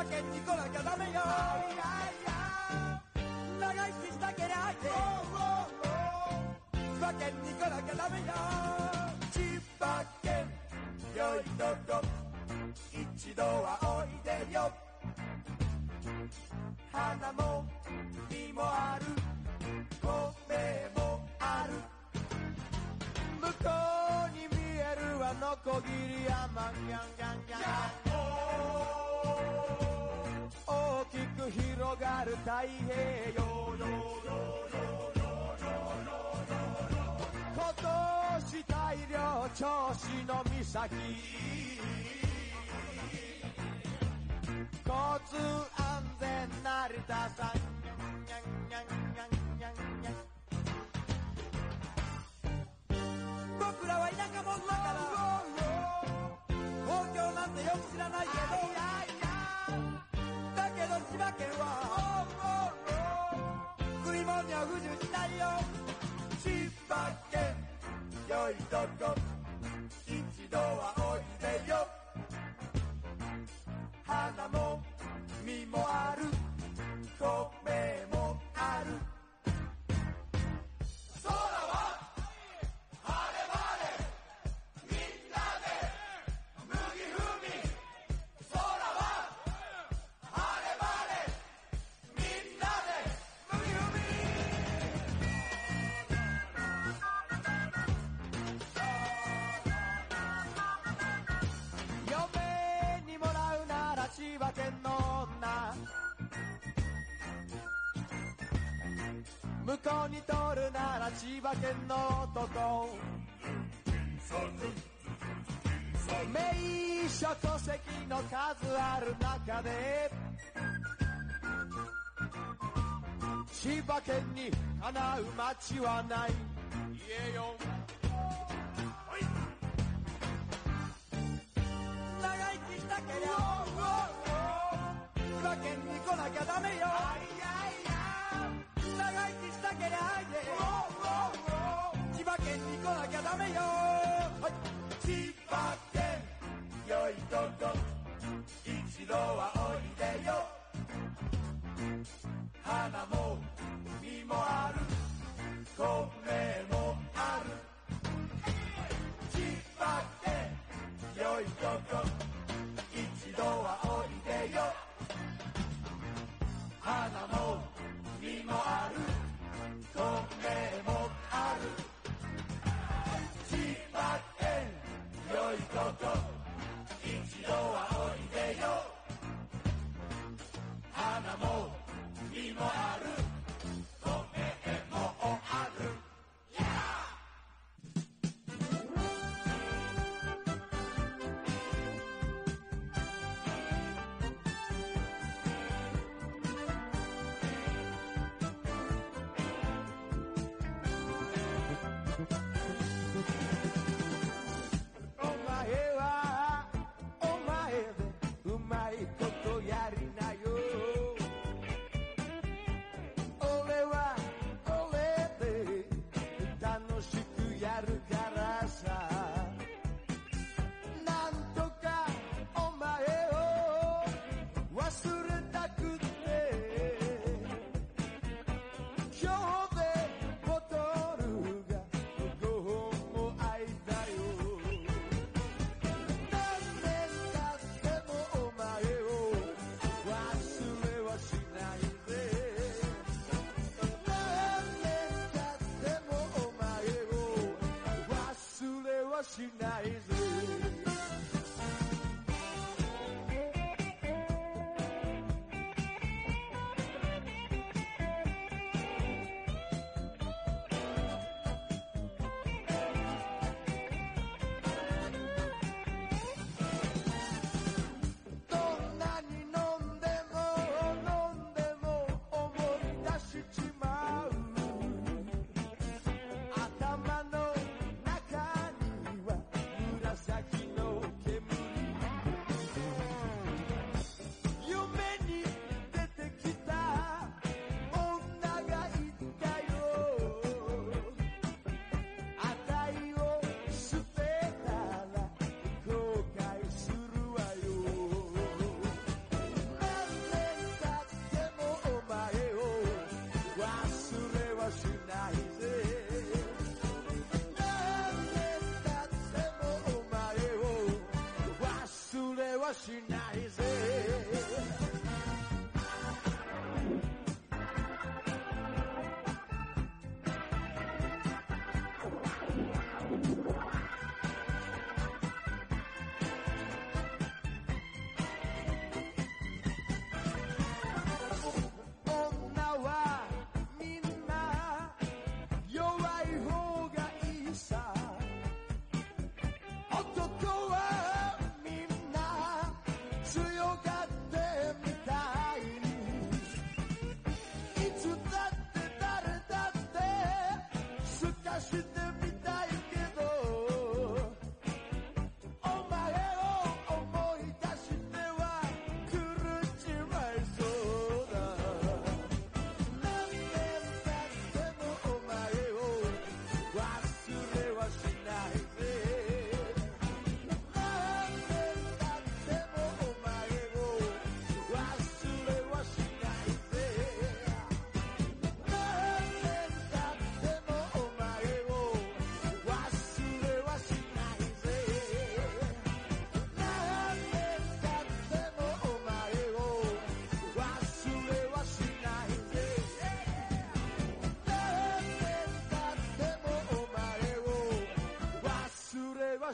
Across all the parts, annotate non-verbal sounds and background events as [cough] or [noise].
千葉県に来なきゃダメよ。長生きしたけりゃ千葉県に来なきゃダメよ。千葉県良いとこ。一度はおいでよ。花も実もある。米もある。向こうに見えるあの小霧山。ギャンギャンギャンギャン。大きく広がる太平洋今年大量銚子の岬交通安全成田さん僕らは田舎者だから東京なんてよく知らないけどだけど千葉県は食い物には不自由しないよ。千葉県良いとこ一度はおいでよ。花も実もある。な千葉県の男。名所戸籍の数ある中で千葉県にかなう街はない。言えよ。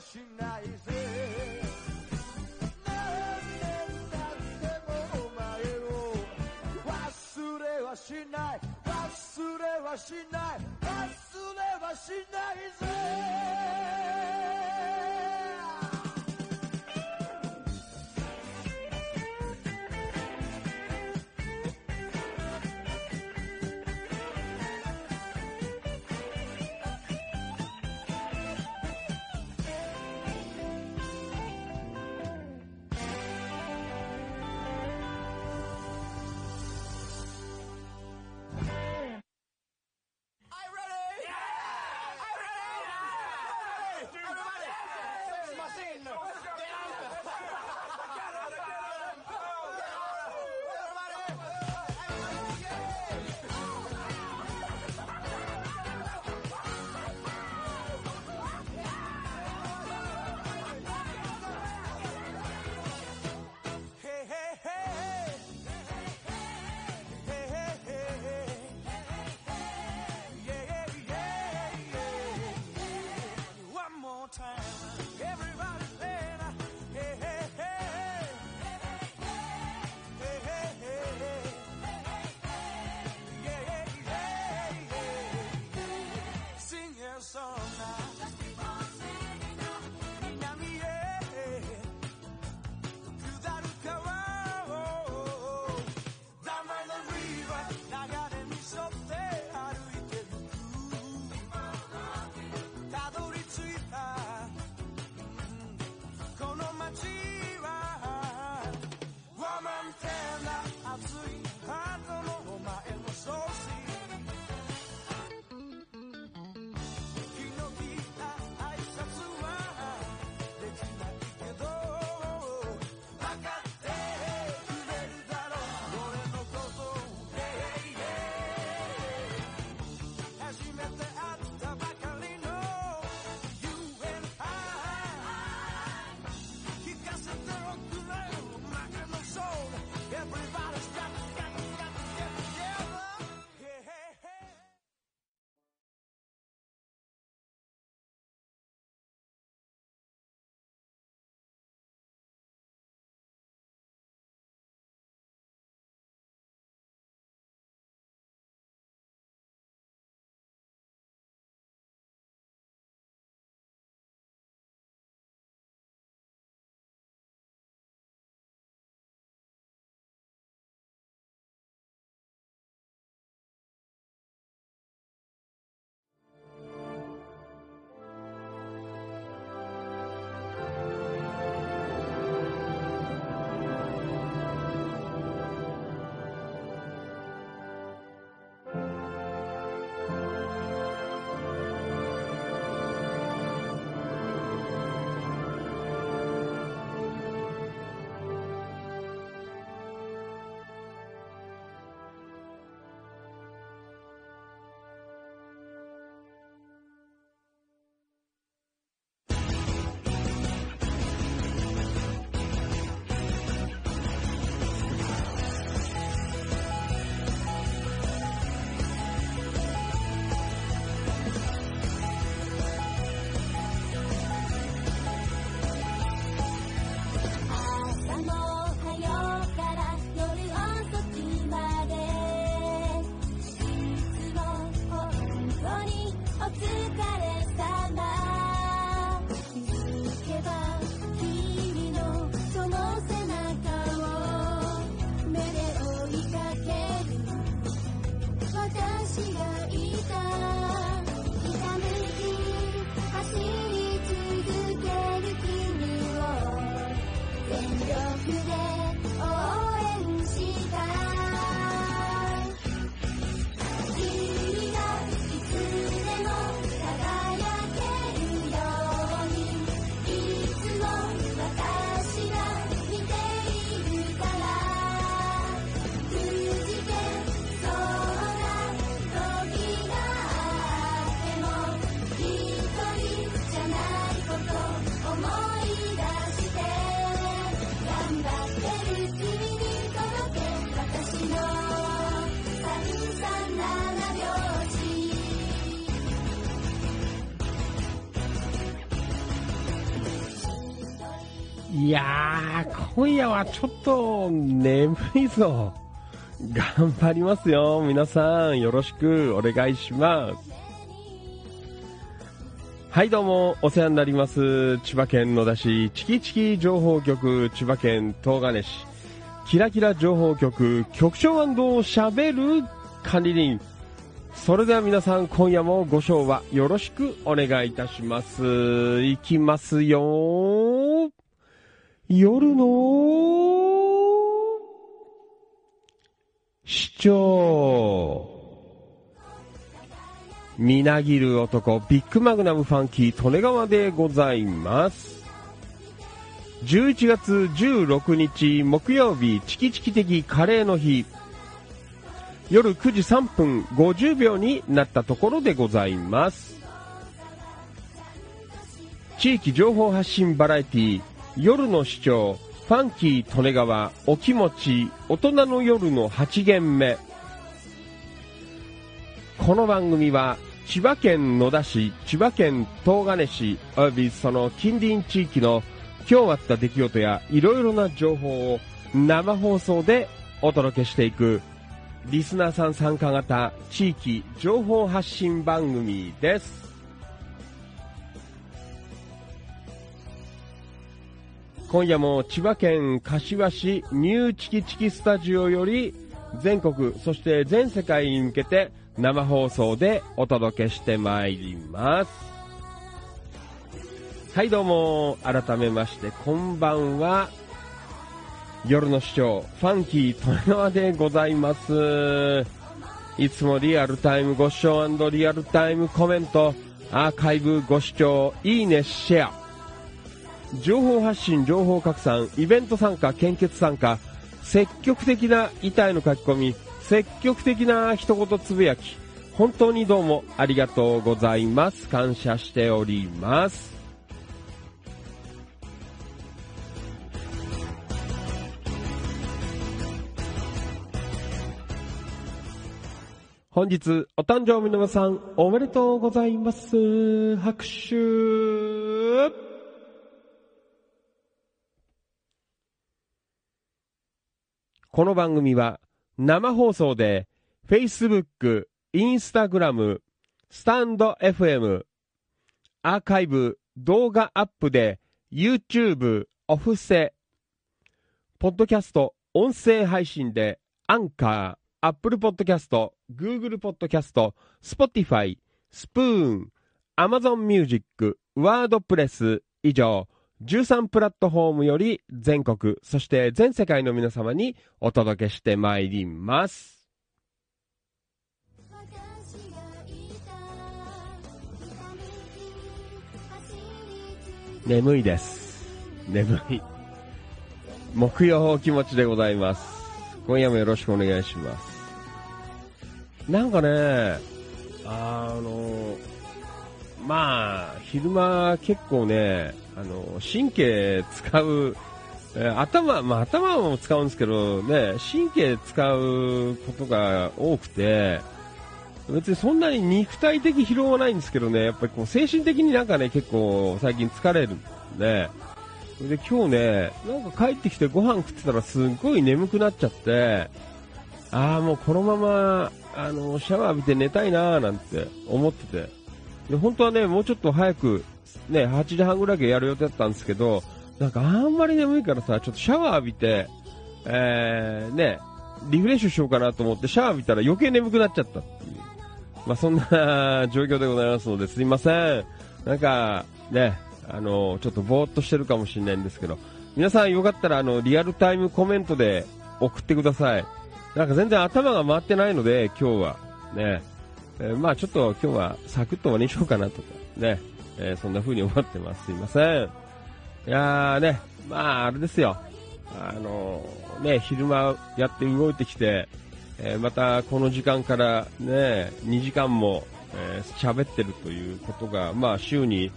しないぜ。何年経ってもお前を忘れはしない。忘れはしない。忘れはしない。いやー、今夜はちょっと眠いぞ。頑張りますよ。皆さん、よろしくお願いします。はい、どうも、お世話になります。千葉県野田市、チキチキ情報局、千葉県東金市、キラキラ情報局、局長しゃべる管理人。それでは皆さん、今夜もご賞はよろしくお願いいたします。いきますよ夜の市長。みなぎる男、ビッグマグナムファンキー、利根川でございます。11月16日木曜日、チキチキ的カレーの日。夜9時3分50秒になったところでございます。地域情報発信バラエティ夜の市長、ファンキー利根川、お気持ち、大人の夜の8限目。この番組は、千葉県野田市、千葉県東金市、およびその近隣地域の今日あった出来事やいろいろな情報を生放送でお届けしていく、リスナーさん参加型地域情報発信番組です。今夜も千葉県柏市ニューチキチキスタジオより全国そして全世界に向けて生放送でお届けしてまいります。はいどうも、改めましてこんばんは。夜の市長、ファンキー利根川でございます。いつもリアルタイムご視聴リアルタイムコメント、アーカイブご視聴、いいね、シェア。情報発信、情報拡散、イベント参加、献血参加、積極的な痛いの書き込み、積極的な一言つぶやき、本当にどうもありがとうございます。感謝しております。本日、お誕生日の皆さん、おめでとうございます。拍手この番組は生放送で Facebook、Instagram、スタンド FM、アーカイブ、動画アップで YouTube、オフセ、ポッドキャスト、音声配信でアンカー、Apple Podcast、Google Podcast、Spotify、スプーン、Amazon Music、WordPress 以上、13プラットフォームより全国、そして全世界の皆様にお届けしてまいります。眠いです。眠い。木曜気持ちでございます。今夜もよろしくお願いします。なんかね、あの、まあ、昼間結構ね、あの、神経使う、えー頭、まあ頭も使うんですけどね、神経使うことが多くて、別にそんなに肉体的疲労はないんですけどね、やっぱりこう精神的になんかね、結構最近疲れるんで、で今日ね、なんか帰ってきてご飯食ってたらすっごい眠くなっちゃって、ああ、もうこのまま、あの、シャワー浴びて寝たいなーなんて思ってて。で、本当はね、もうちょっと早く、ね、8時半ぐらいでやる予定だったんですけど、なんかあんまり眠いからさ、ちょっとシャワー浴びて、えー、ね、リフレッシュしようかなと思ってシャワー浴びたら余計眠くなっちゃったっていう。まあそんな [laughs] 状況でございますので、すいません。なんか、ね、あの、ちょっとぼーっとしてるかもしれないんですけど、皆さんよかったらあの、リアルタイムコメントで送ってください。なんか全然頭が回ってないので、今日は。ね。えーまあちょっと今日はサクッと終わりにしようかなとか、ね。えーそんな風に思ってます。すいません。いやーね、まああれですよ。あのね、昼間やって動いてきて、えーまたこの時間からね、2時間もえー喋ってるということが、まあ週に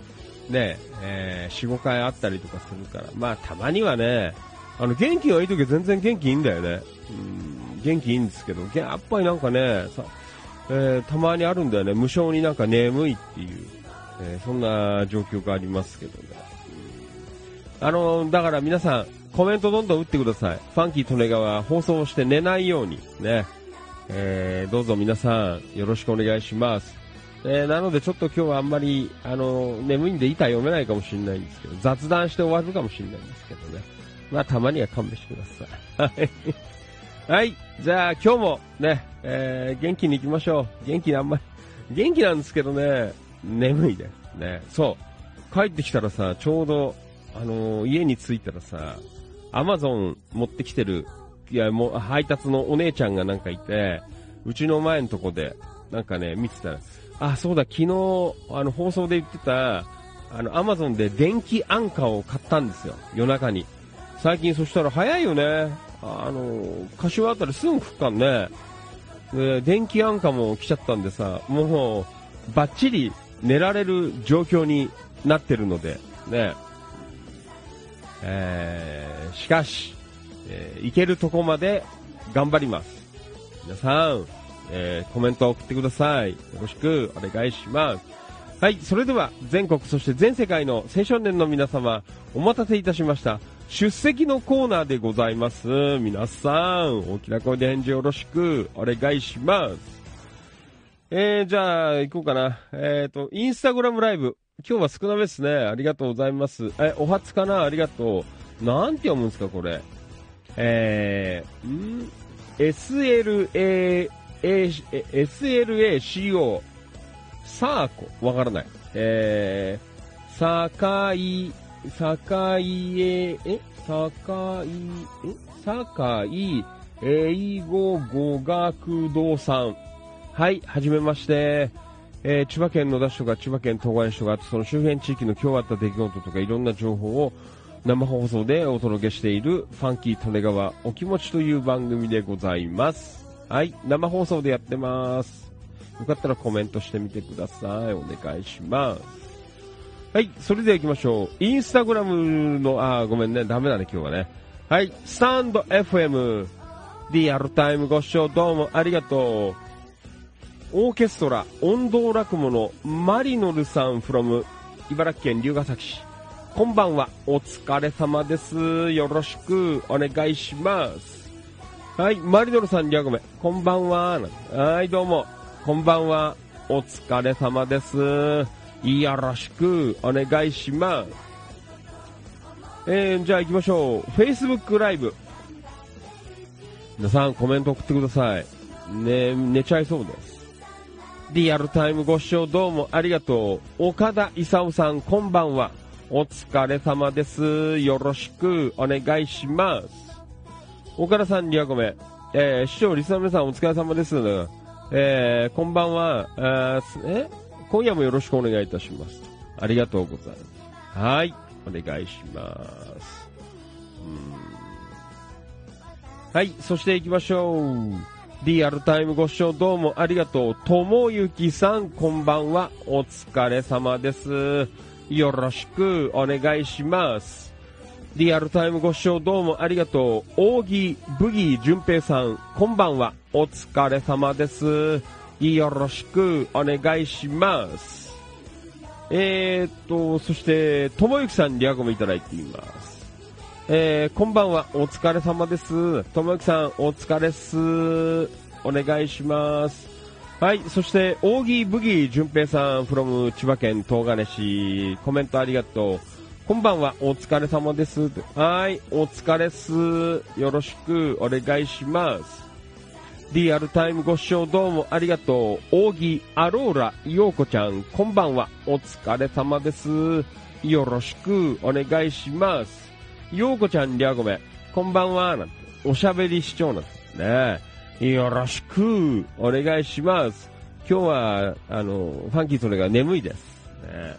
ね、え4、5回あったりとかするから、まあたまにはね、あの元気がいい時は全然元気いいんだよね。うん、元気いいんですけど、やっぱりなんかね、さえーたまにあるんだよね、無性になんか眠いっていう、えーそんな状況がありますけどね。あの、だから皆さん、コメントどんどん打ってください。ファンキー利根川放送して寝ないように、ね。えー、どうぞ皆さん、よろしくお願いします。えー、なのでちょっと今日はあんまり、あの、眠いんで板読めないかもしれないんですけど、雑談して終わるかもしれないんですけどね。まあ、たまには勘弁してください。[laughs] はい。はい。じゃあ、今日もね、えー、元気に行きましょう。元気にあんまり、元気なんですけどね、眠いで。ね。そう。帰ってきたらさ、ちょうど、あのー家に着いたらさ、アマゾン持ってきてる、いや、もう配達のお姉ちゃんがなんかいて、うちの前のとこで、なんかね、見てたら、あ、そうだ、昨日、あの、放送で言ってた、あの、アマゾンで電気アンカーを買ったんですよ。夜中に。最近そしたら早いよね。あの、柏あたりすぐ来っかんね。で、電気アンカーも来ちゃったんでさ、もう、バッチリ寝られる状況になってるので、ね。えー、しかし、えー行けるとこまで頑張ります。皆さん、えーコメントを送ってください。よろしくお願いします。はい、それでは全国そして全世界の青少年の皆様、お待たせいたしました。出席のコーナーでございます。皆さん、大きな声で返事よろしくお願いします。えー、じゃあ、行こうかな。えっ、と、インスタグラムライブ。今日は少なめですね。ありがとうございます。え、お初かな？ありがとう。なんて読むんですか、これ？えー、ん ?SLA、A、SLACO、サーコ、わからない。えー、さかい、さかいえ、え？さかい、え？さかい、英語語学堂さん。はい、はじめまして。えー千葉県野田市とか千葉県東金市とか、あとその周辺地域の今日あった出来事とかいろんな情報を生放送でお届けしているファンキー利根川お気持ちという番組でございます。はい、生放送でやってます。よかったらコメントしてみてください。お願いします。はい、それでは行きましょう。インスタグラムの、あ、ごめんね、ダメだね、今日はね。はい、スタンド FM、リアルタイムご視聴どうもありがとう。オーケストラ、音頭落語のマリノルさん from 茨城県龍ヶ崎市。こんばんは、お疲れ様です。よろしくお願いします。はい、マリノルさん、リアゴメ、こんばんは。はい、どうも、こんばんは、お疲れ様です。よろしくお願いします。えー、じゃあ行きましょう。Facebook ライブ。皆さんコメント送ってください。ね、寝ちゃいそうです。リアルタイムご視聴どうもありがとう。岡田勲さん、こんばんは。お疲れ様です。よろしくお願いします。岡田さん、リアコメ。えー、視聴、リスナーの皆さん、お疲れ様です。えー、こんばんは。えーすえ今夜もよろしくお願いいたします。ありがとうございます。はい。お願いします。はい、そして行きましょう。リアルタイムご視聴どうもありがとう。ともゆきさん、こんばんは。お疲れ様です。よろしくお願いします。リアルタイムご視聴どうもありがとう。扇ブギー淳平さん、こんばんは。お疲れ様です。よろしくお願いします。えー、っと、そして、ともゆきさんにリアコメいただいています。えー、こんばんは、お疲れ様です。ともゆきさん、お疲れっす。お願いします。はい、そして、オーギーブギ淳平さん、from 千葉県東金市、コメントありがとう。こんばんは、お疲れ様です。はい、お疲れっす。よろしくお願いします。リアルタイムご視聴どうもありがとう。扇アローラ陽子ちゃん、こんばんは。お疲れ様です。よろしくお願いします。陽子ちゃん、りゃごめん。こんばんは。なんて、おしゃべり視聴なんですね。よろしくお願いします。今日は、あの、ファンキーそれが眠いです。ね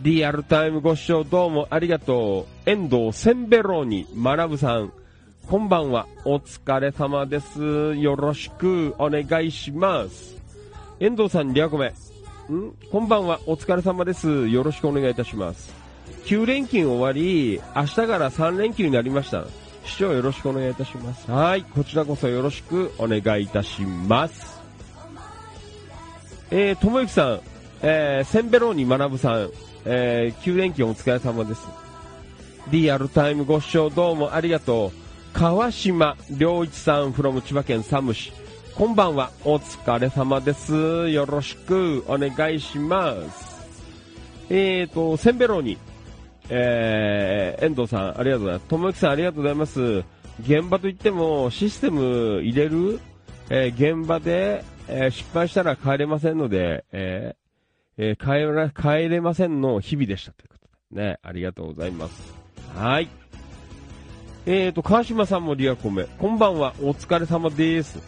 リアルタイムご視聴どうもありがとう。遠藤センベローニ学ぶさん。こんばんは。お疲れ様です。よろしくお願いします。遠藤さん、リアコメ。ん？こんばんは。お疲れ様です。よろしくお願いいたします。9連休終わり、明日から3連休になりました。視聴よろしくお願いいたします。はい。こちらこそよろしくお願いいたします。えー、ともゆきさん、えー、センベローニ学ぶさん、えー、9連休お疲れ様です。リアルタイムご視聴どうもありがとう。川島良一さん from 千葉県山武市。こんばんは。お疲れ様です。よろしくお願いします。えーと、センベロに、えー、遠藤さん、ありがとうございます。ともゆきさん、ありがとうございます。現場といっても、システム入れる、えー現場で、えー失敗したら帰れませんので、ええ帰ら、帰れませんの日々でしたということで。ね、ありがとうございます。はい。えーと、川島さんもリアコメ。こんばんは、お疲れ様です。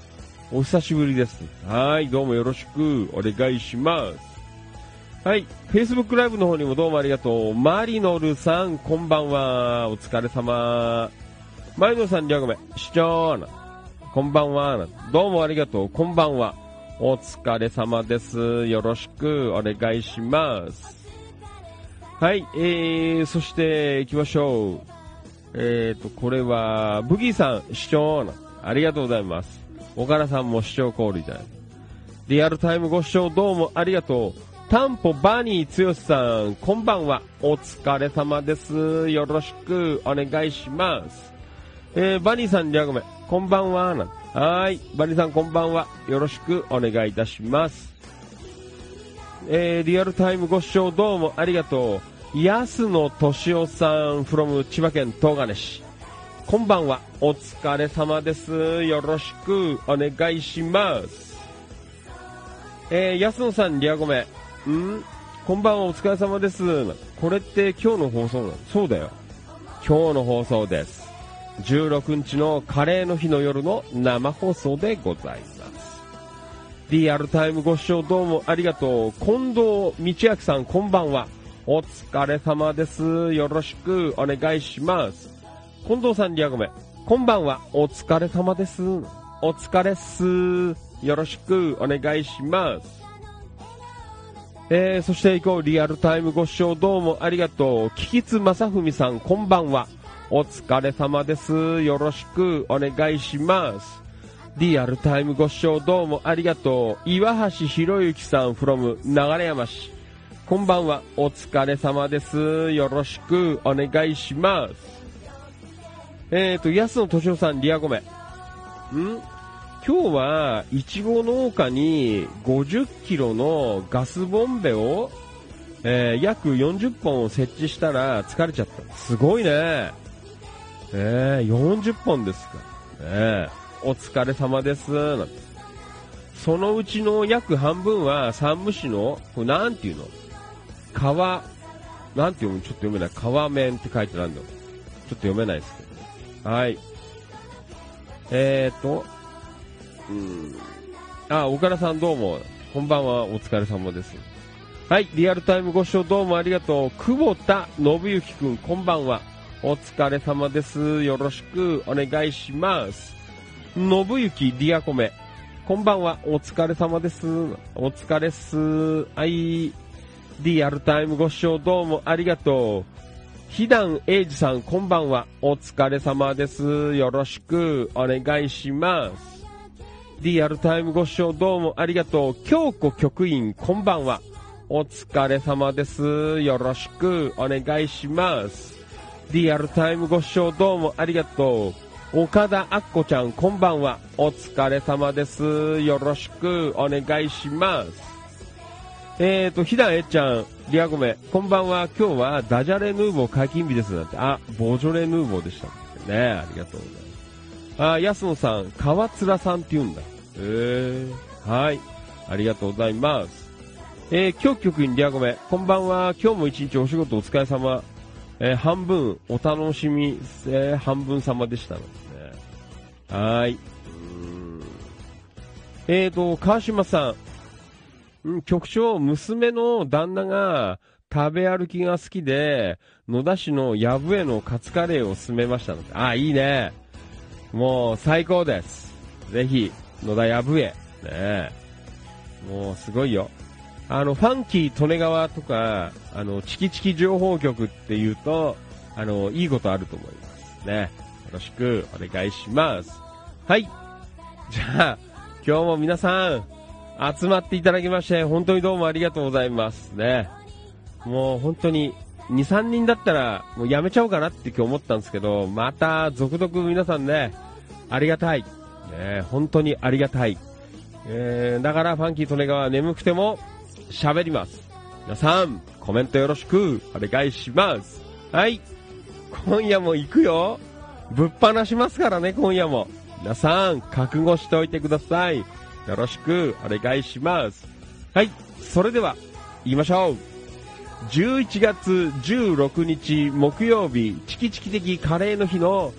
お久しぶりです。はい、どうもよろしくお願いします。はい。Facebook ライブの方にもどうもありがとう。マリノルさん、こんばんは。お疲れ様。マリノルさん、リアコメ。視聴な。こんばんは。どうもありがとう。こんばんは。お疲れ様です。よろしくお願いします。はい。えー、そして行きましょう。えーと、これは、ブギーさん、視聴な。ありがとうございます。岡田さんも視聴コールいただい。リアルタイムご視聴どうもありがとう。タンポバニーつよしさん、こんばんは。お疲れ様です。よろしくお願いします。えー、バニーさん、リアゴメ、こんばんは。はい。バニーさん、こんばんは。よろしくお願いいたします。えー、リアルタイムご視聴どうもありがとう。安野敏夫さん from 千葉県東金市。こんばんは。お疲れ様です。よろしくお願いします。えー、安野さん、リアゴメ。んこんばんは、お疲れ様です。これって今日の放送なの？そうだよ。今日の放送です。16日のカレーの日の夜の生放送でございます。リアルタイムご視聴どうもありがとう。近藤道明さん、こんばんは。お疲れ様です。よろしくお願いします。近藤さん、リアゴメ。こんばんは。お疲れ様です。お疲れっす。よろしくお願いします。えー、そして以降、リアルタイムご視聴どうもありがとう。キキツ正文さん、こんばんは。お疲れ様です。よろしくお願いします。リアルタイムご視聴どうもありがとう。岩橋博之さん from 流山市。こんばんは。お疲れ様です。よろしくお願いします。えーと、安野敏夫さん、リアゴメ。ん？今日は、いちご農家に50キロのガスボンベを、えー約40本を設置したら疲れちゃった。すごいね。えー、40本ですか。えー、お疲れ様です。なんてそのうちの約半分は山武市の、これなんていうの？川、なんて読む？ちょっと読めない。川面って書いてあるんだよ。ちょっと読めないですけど。はい。えーと、うん。あ、岡田さんどうも。こんばんは。お疲れ様です。はい。リアルタイムご視聴どうもありがとう。久保田信之くん、こんばんは。お疲れ様です。よろしくお願いします。信之ディアコメ。こんばんは。お疲れ様です。お疲れっす。はい。リアルタイムご視聴どうもありがとう。ひだんえいじさん、こんばんは。お疲れ様です。よろしくお願いします。リアルタイムご視聴どうもありがとう。京子局員、こんばんは。お疲れ様です。よろしくお願いします。リアルタイムご視聴どうもありがとう。岡田あっこちゃん、こんばんは。お疲れ様です。よろしくお願いします。えーと、ひだえちゃん、リアゴメ、こんばんは。今日はダジャレヌーボー解禁日ですなんて。あ、ボジョレヌーボーでしたね。ありがとうございます。あ、安野さん、川面さんって言うんだ。へえー、はい。ありがとうございます。えー、今日局員リアゴメ、こんばんは。今日も一日お仕事お疲れ様。えー半分お楽しみ、えー半分様でしたのですね。はい。うーんえーと、川島さん。うん、局長、娘の旦那が食べ歩きが好きで、野田市のやぶへのカツカレーを勧めましたので。あ、いいね。もう最高です。ぜひ、野田やぶへ。ねえもうすごいよ。あの、ファンキー利根川とか、あの、チキチキ情報局って言うと、あの、いいことあると思いますね。よろしくお願いします。はい。じゃあ、今日も皆さん、集まっていただきまして、本当にどうもありがとうございますね。もう本当に、2、3人だったらもうやめちゃおうかなって今日思ったんですけど、また続々皆さんね、ありがたい。ね、本当にありがたい。えー、だからファンキー利根川眠くても喋ります。皆さん、コメントよろしくお願いします。はい。今夜も行くよ。ぶっ放しますからね、今夜も。皆さん、覚悟しておいてください。よろしくお願いします。はい。それでは、言いましょう。11月16日木曜日、チキチキ的カレーの日の、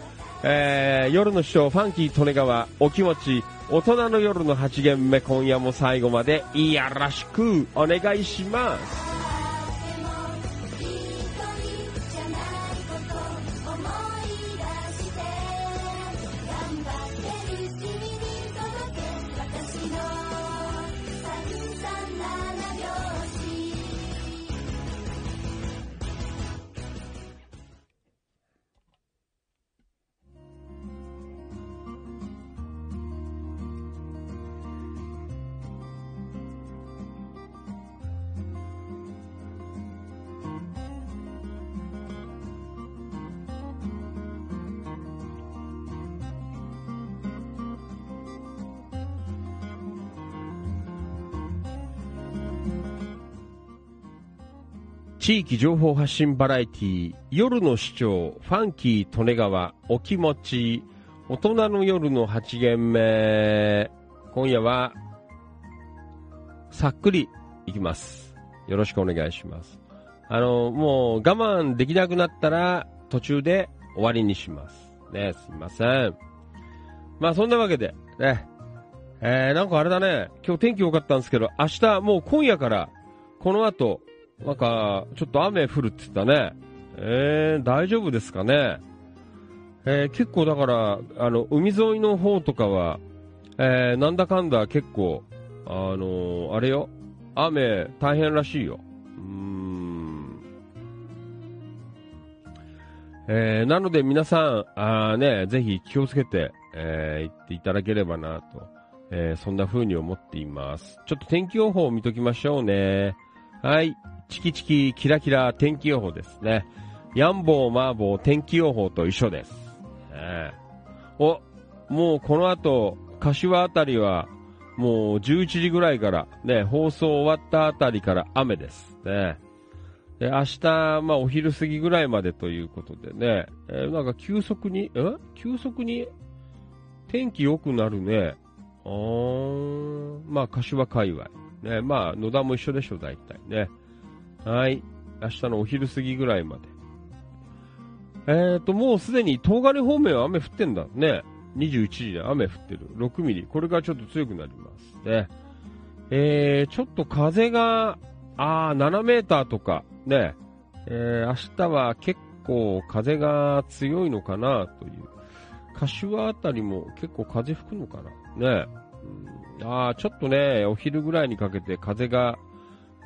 えー、夜の師匠ファンキー利根川お気持ち大人の夜の8限目今夜も最後までいやらしくお願いします。地域情報発信バラエティ夜の市長ファンキー利根川お気持ち大人の夜の8限目。今夜はさっくりいきます。よろしくお願いします。あのもう我慢できなくなったら途中で終わりにします。ねすいません。まあそんなわけでね。えー、なんかあれだね。今日天気良かったんですけど明日もう今夜からこの後なんか、ちょっと雨降るって言ったね。えー、大丈夫ですかね？えー、結構だから、あの、海沿いの方とかは、えー、なんだかんだ結構、あのー、あれよ、雨大変らしいよ。うーん。えー、なので皆さん、あね、ぜひ気をつけて、えー、行っていただければなと、えー、そんな風に思っています。ちょっと天気予報を見ときましょうね。はい。チキチキキラキラ天気予報ですね。ヤンボーマーボー天気予報と一緒です。ね、お、もうこの後、柏あたりは、もう11時ぐらいから、ね、放送終わったあたりから雨です。ね。で、明日、まあお昼過ぎぐらいまでということでね、えー、なんか急速に、え？急速に？天気良くなるね。あー、まあ柏界隈。ね、まあ野田も一緒でしょ、大体ね。はい。明日のお昼過ぎぐらいまで。えーと、もうすでに東金方面は雨降ってんだね。21時で雨降ってる。6ミリ。これからちょっと強くなりますね。えー、ちょっと風が、あー、7メーターとか、ね。えー、明日は結構風が強いのかなという。柏あたりも結構風吹くのかなね。うん、あー、ちょっとね、お昼ぐらいにかけて風が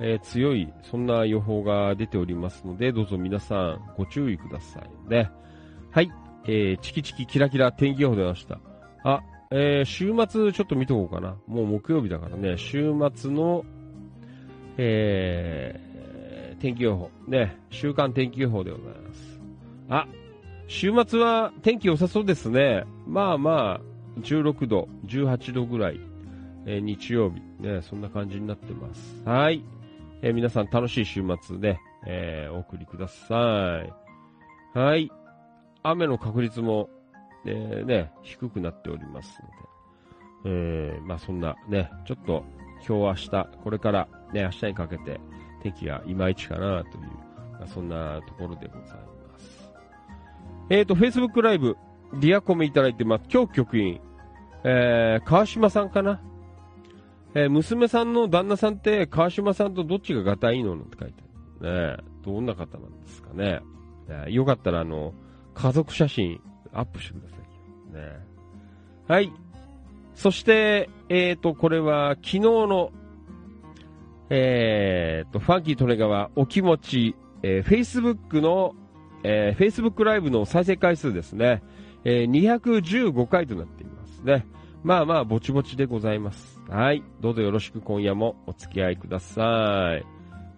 えー、強い、そんな予報が出ておりますので、どうぞ皆さんご注意くださいね。はい、えー、チキチキキラキラ天気予報出ました。あ、えー、週末ちょっと見とこうかな。もう木曜日だからね、週末の、えー、天気予報。ね、週間天気予報でございます。あ、週末は天気良さそうですね。まあまあ、16度、18度ぐらい。えー、日曜日。ね、そんな感じになってます。はい。えー、皆さん楽しい週末で、えー、お送りください。はい。雨の確率も、えー、ね、低くなっておりますので、えー、まあそんなね、ちょっと今日明日、これからね、明日にかけて天気がいまいちかなという、まあ、そんなところでございます。えっ、ー、と、Facebook ライブ、リアコメいただいてます。今日局員、えー、川島さんかなえー、娘さんの旦那さんって川島さんとどっちががたいいのって書いてある。ねどんな方なんですかね。ねよかったらあの、家族写真アップしてください。ねはい。そして、えっ、ー、と、これは昨日の、えっ、ー、と、ファンキートレガはお気持ち、えー、Facebook の、えー、Facebook ライブの再生回数ですね。えー、215回となっていますね。まあまあ、ぼちぼちでございます。はい。どうぞよろしく今夜もお付き合いください。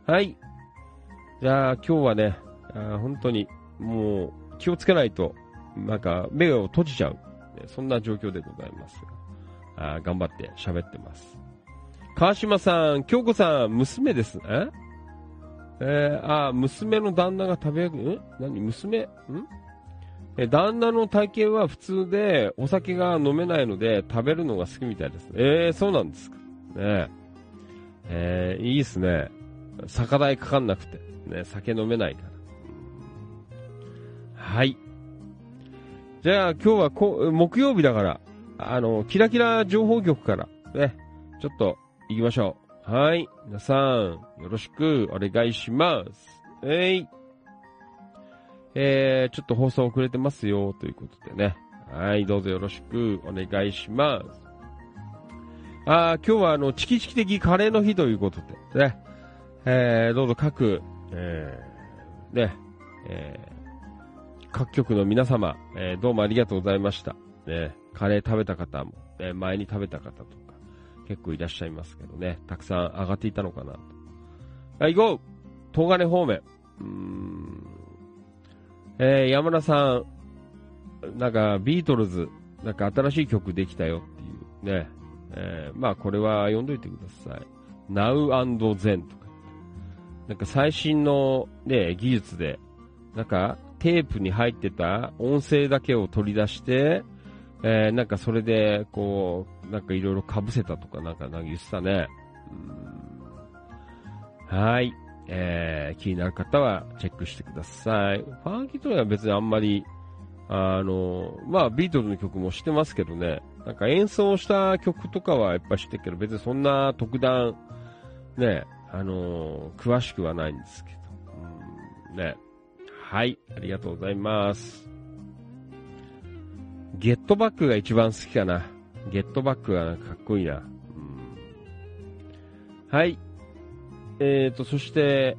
はい。じゃあ今日はね、あ本当に、もう、気をつけないと、なんか、目を閉じちゃう。そんな状況でございます。あ頑張って喋ってます。川島さん、京子さん、娘です。え？えー、あ、娘の旦那が食べ、ん？何？娘？ん？え、旦那の体型は普通で、お酒が飲めないので、食べるのが好きみたいです。えー、そうなんですか。ねえー、いいっすね。酒代かかんなくて。ね、酒飲めないから。はい。じゃあ今日はこ木曜日だから、あの、キラキラ情報局から、ね、ちょっと行きましょう。はい。皆さん、よろしくお願いします。えい。えー、ちょっと放送遅れてますよ、ということでね。はい、どうぞよろしくお願いします。あ今日はあの、チキチキ的カレーの日ということで、ね。えー、どうぞ各、えー、ね、えー、各局の皆様、えー、どうもありがとうございました。ね、カレー食べた方も、ね、前に食べた方とか、結構いらっしゃいますけどね、たくさん上がっていたのかなと。はい、行こう東金方面。うーん。えー、山田さん、なんか、ビートルズ、なんか新しい曲できたよっていうね。えー、まあ、これは読んどいてください。Now and Then とか。なんか最新のね、技術で、なんか、テープに入ってた音声だけを取り出して、えー、なんかそれで、こう、なんかいろいろ被せたとかなんかなんか言ってたね。うんはい。えー、気になる方はチェックしてください。ファンキートレイは別にあんまり、あの、まあビートルズの曲も知ってますけどね、なんか演奏した曲とかはやっぱ知ってるけど、別にそんな特段、ね、あの詳しくはないんですけど。うん、ね。はい、ありがとうございます。ゲットバックが一番好きかな。ゲットバックがかかっこいいな。うん、はい。えーと、そして、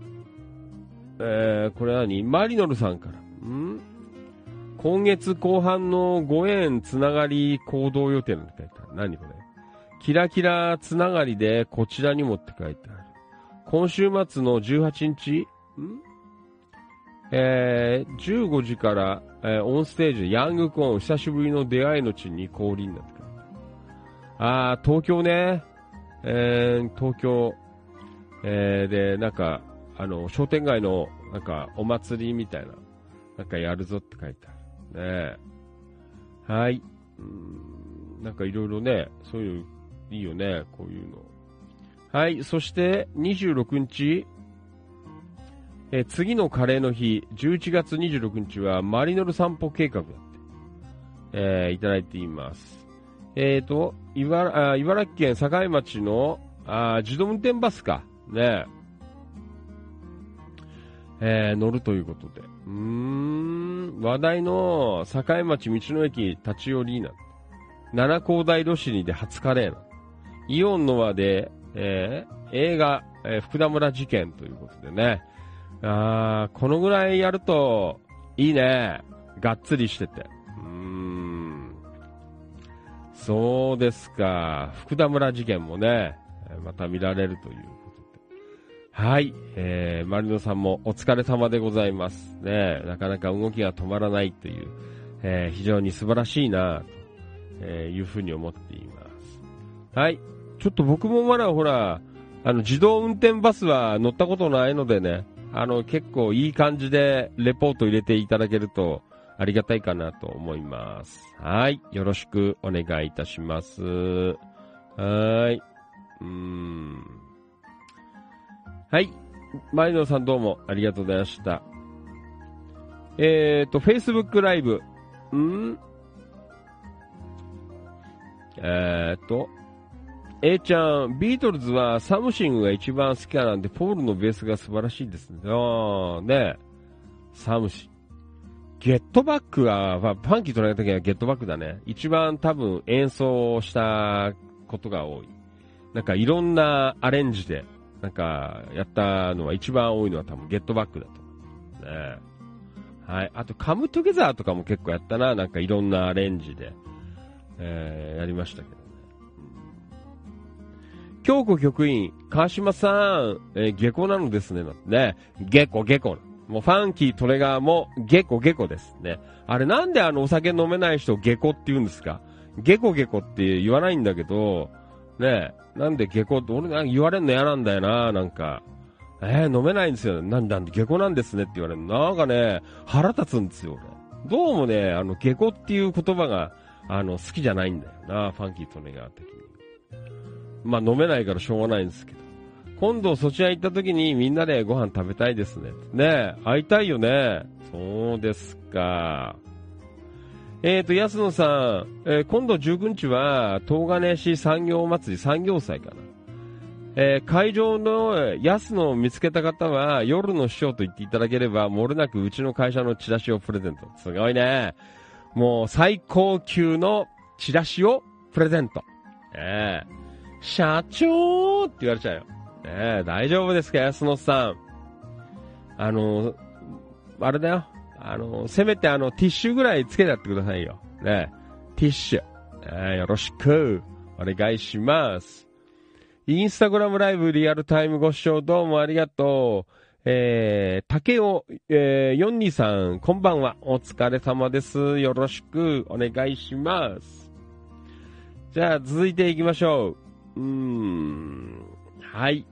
えー、これ何？マリノルさんから。ん？今月後半の5円つながり行動予定なんて書いてある。何これ？キラキラつながりでこちらにもって書いてある。今週末の18日？ん？えー、15時から、えーオンステージヤングコーン久しぶりの出会いの地に降臨なってくる。あー、東京ね。えー、東京。えー、で、なんか、あの、商店街の、なんか、お祭りみたいな、なんかやるぞって書いてある。ねはい。うんなんかいろいろね、そういう、いいよね、こういうの。はい、そして、26日、え次のカレーの日、11月26日はマリノル散歩計画だって、えーいただいています。えっ、と、茨あ茨城県境町のあ自動運転バスか。ねえー乗るということで。うーん、話題の境町道の駅立ち寄りな。七高台ロシニで初カレーな。イオンの輪で、えー映画、えー福田村事件ということでね。あーこのぐらいやると、いいね。がっつりしてて。うーん。そうですか。福田村事件もね、また見られるという。はい。えー、マリノさんもお疲れ様でございます。ねなかなか動きが止まらないという、えー非常に素晴らしいなと、えいうふうに思っています。はい。ちょっと僕もまだほら、あの、自動運転バスは乗ったことないのでね、あの、結構いい感じでレポート入れていただけるとありがたいかなと思います。はい。よろしくお願いいたします。はーい。うーん。はい。マリノさんどうもありがとうございました。えーと、Facebook ライブ。ん？えーと、A ちゃん、ビートルズはサムシングが一番好きなんで、ポールのベースが素晴らしいですね。あー、ねサムシン。ゲットバックは、まあパンキー取られた時はゲットバックだね。一番多分演奏したことが多い。なんかいろんなアレンジで、なんかやったのは一番多いのは多分ゲットバックだと思う。ねはい。あと、カムトゥゲザーとかも結構やったな。なんかいろんなアレンジで、えー、やりましたけどね。京子局員、川島さん、えー下戸なのですね。なんてね。下戸、下戸。もうファンキートレガーもゲコゲコですね。あれなんであのお酒飲めない人をゲコって言うんですか？ゲコゲコって言わないんだけど、ねえなんでゲコって俺なん言われるの嫌なんだよな、なんか。えー、飲めないんですよ。なんなんで下戸なんですねって言われるのなんかね、腹立つんですよ、俺。どうもね、あの、下戸っていう言葉が、あの、好きじゃないんだよな、ファンキートネガー的に。まあ、飲めないからしょうがないんですけど。今度そちら行った時にみんなでご飯食べたいですね。ねえ会いたいよね。そうですか。えっ、ー、と、安野さん、えー、今度19日は、東金市産業祭り産業祭かな。えー、会場の安野を見つけた方は、夜の師匠と言っていただければ、もれなくうちの会社のチラシをプレゼント。すごいね。もう最高級のチラシをプレゼント。えー、社長って言われちゃうよ。えー、大丈夫ですか、安野さん。あの、あれだよ。あの、せめてあの、ティッシュぐらいつけてやってくださいよ。ね。ティッシュ。えー、よろしく。お願いします。インスタグラムライブリアルタイムご視聴どうもありがとう。えー、竹尾、えー、ヨンニさん、こんばんは。お疲れ様です。よろしくお願いします。じゃあ、続いていきましょう。うーん。はい。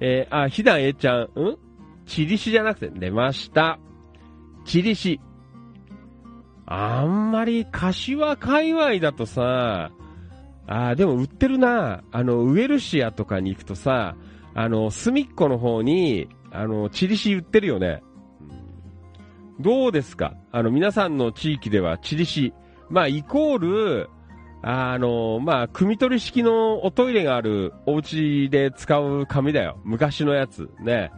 えー、あ、ひだんえちゃん、ん？チリシじゃなくて、出ました。チリシ。あんまり柏界隈だとさ、ああ、でも売ってるな。あの、ウエルシアとかに行くとさ、あの、隅っこの方に、あの、チリシ売ってるよね。どうですか？あの、皆さんの地域ではチリシ。まあ、イコール、あの、まあ、組取り式のおトイレがあるお家で使う紙だよ。昔のやつ。ね。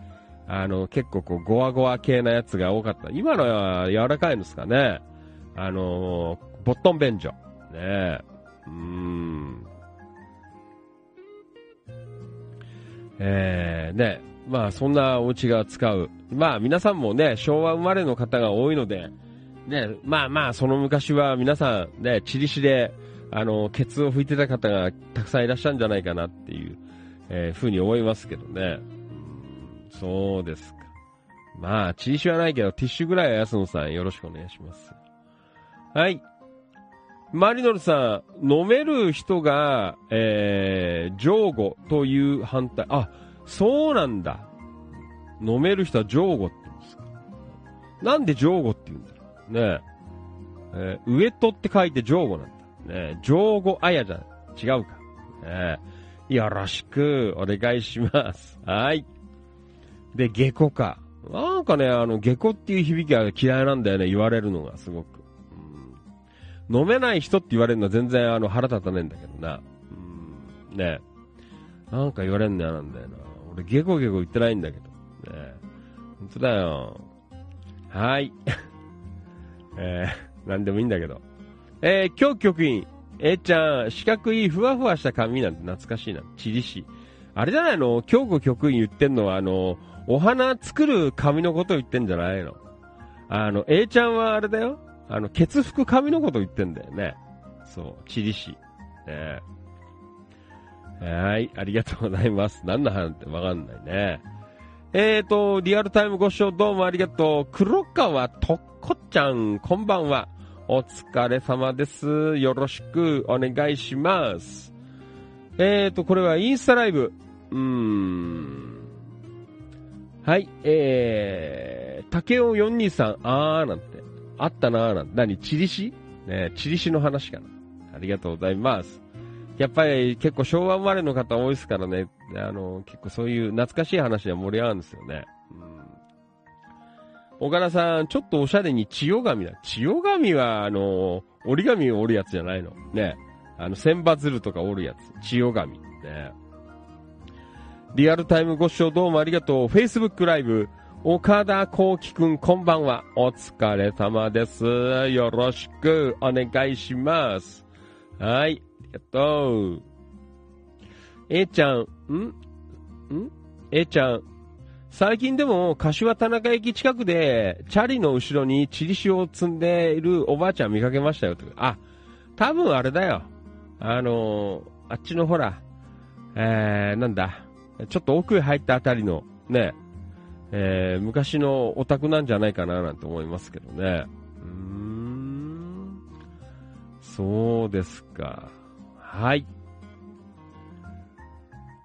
あの、結構こう、ゴワゴワ系なやつが多かった。今のは柔らかいんですかね。あの、ボットン便所。ねうーん。えー、ね、まあそんなお家が使う。まあ皆さんもね、昭和生まれの方が多いので、ね、まあまあその昔は皆さんね、チリシで、あの、ケツを拭いてた方がたくさんいらっしゃるんじゃないかなっていう、えー、ふうに思いますけどね。そうですか。まあ、チリシはないけど、ティッシュぐらいは安野さんよろしくお願いします。はい。マリノルさん、飲める人が、えー、上語という反対。あ、そうなんだ。飲める人は上語って言うんですか。なんで上語って言うんだろう。ねえ。えー、上戸って書いて上語なんだ。ねえ上語あやじゃ違うか。ねよろしくお願いします。はい。で、下戸か。なんかね、あの、下戸っていう響きが嫌いなんだよね、言われるのがすごく。飲めない人って言われるのは全然あの腹立たねえんだけどな。うん、ねなんか言われんの嫌なんだよな。俺ゲコゲコ言ってないんだけど。ね本当だよ。はい。[laughs] えー、なんでもいいんだけど。えー、今日局員。えー、ちゃん、四角いふわふわした髪なんて懐かしいな。チリシ。あれじゃないの？京子局員言ってんのは、あの、お花作る紙のこと言ってんじゃないの？あの、A ちゃんはあれだよ。あの、ケツ拭く髪のこと言ってんだよね。そう、チリシ。ねはい、ありがとうございます。何の話ってわかんないね。えーと、リアルタイムご視聴どうもありがとう。黒川とっこちゃん、こんばんは。お疲れ様です。よろしくお願いします。えーと、これはインスタライブ。うーん。はい、えー、竹尾423、あーなんて。あったなぁなんて。何チリシ？ねチリシの話かな。ありがとうございます。やっぱり結構昭和生まれの方多いですからね。あの、結構そういう懐かしい話で盛り上がるんですよね。うん。岡田さん、ちょっとおしゃれに千代紙だ。千代紙は、あの、折り紙を折るやつじゃないの。ね。あの、千羽鶴とか折るやつ。千代紙。ね。リアルタイムご視聴どうもありがとう。Facebook ライブ。岡田幸輝くん、こんばんは。お疲れ様です。よろしくお願いします。はい、ありがとう。えちゃん、ん？ん？えちゃん、最近でも柏田中駅近くで、チャリの後ろにチリシを積んでいるおばあちゃん見かけましたよ。あ、多分あれだよ。あのー、あっちのほら、えー、なんだ、ちょっと奥へ入ったあたりの、ね、えー、昔のオタクなんじゃないかななんて思いますけどね。うーん。そうですか。はい。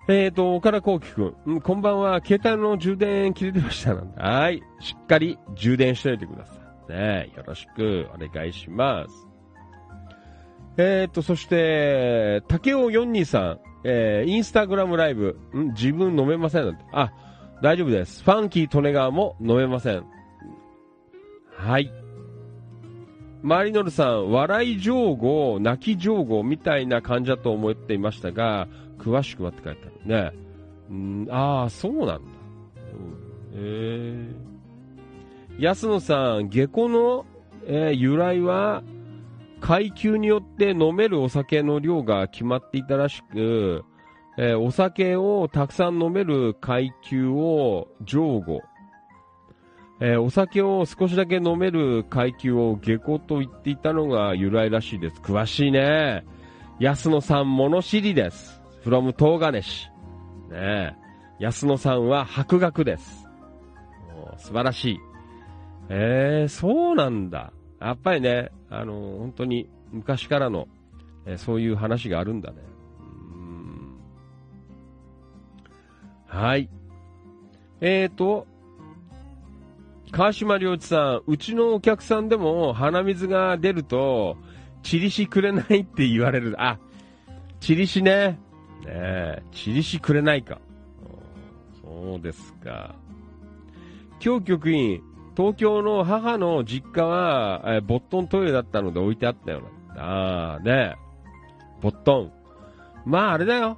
えーと、岡田幸輝くん。こんばんは。携帯の充電切れてましたなんで。はい。しっかり充電しておいてください。ねよろしくお願いします。えーと、そして、竹尾42さん。えー、インスタグラムライブ。ん？自分飲めませんなんて。あ、大丈夫です。ファンキー・利根川も飲めません。はい。マリノルさん、笑い上手、泣き上手みたいな感じだと思っていましたが、詳しくはって書いてあるね。うん、ああ、そうなんだ。うん、えー。安野さん、下戸の、えー由来は、階級によって飲めるお酒の量が決まっていたらしく、えーお酒をたくさん飲める階級を上後、えーお酒を少しだけ飲める階級を下戸と言っていたのが由来らしいです。詳しいね。安野さん物知りです。from 東金市。ねえ。安野さんは博学です。素晴らしい。えー、そうなんだ。やっぱりね、あの本当に昔からの、えそういう話があるんだね。うんはい。えーと、川島良一さん、うちのお客さんでも鼻水が出ると、チリシくれないって言われる。あ、チリシね。ねえ、チリシくれないか。そうですか。今日局員、東京の母の実家は、えーボットントイレだったので置いてあったよな。ああ、ね。ボットン。まああれだよ。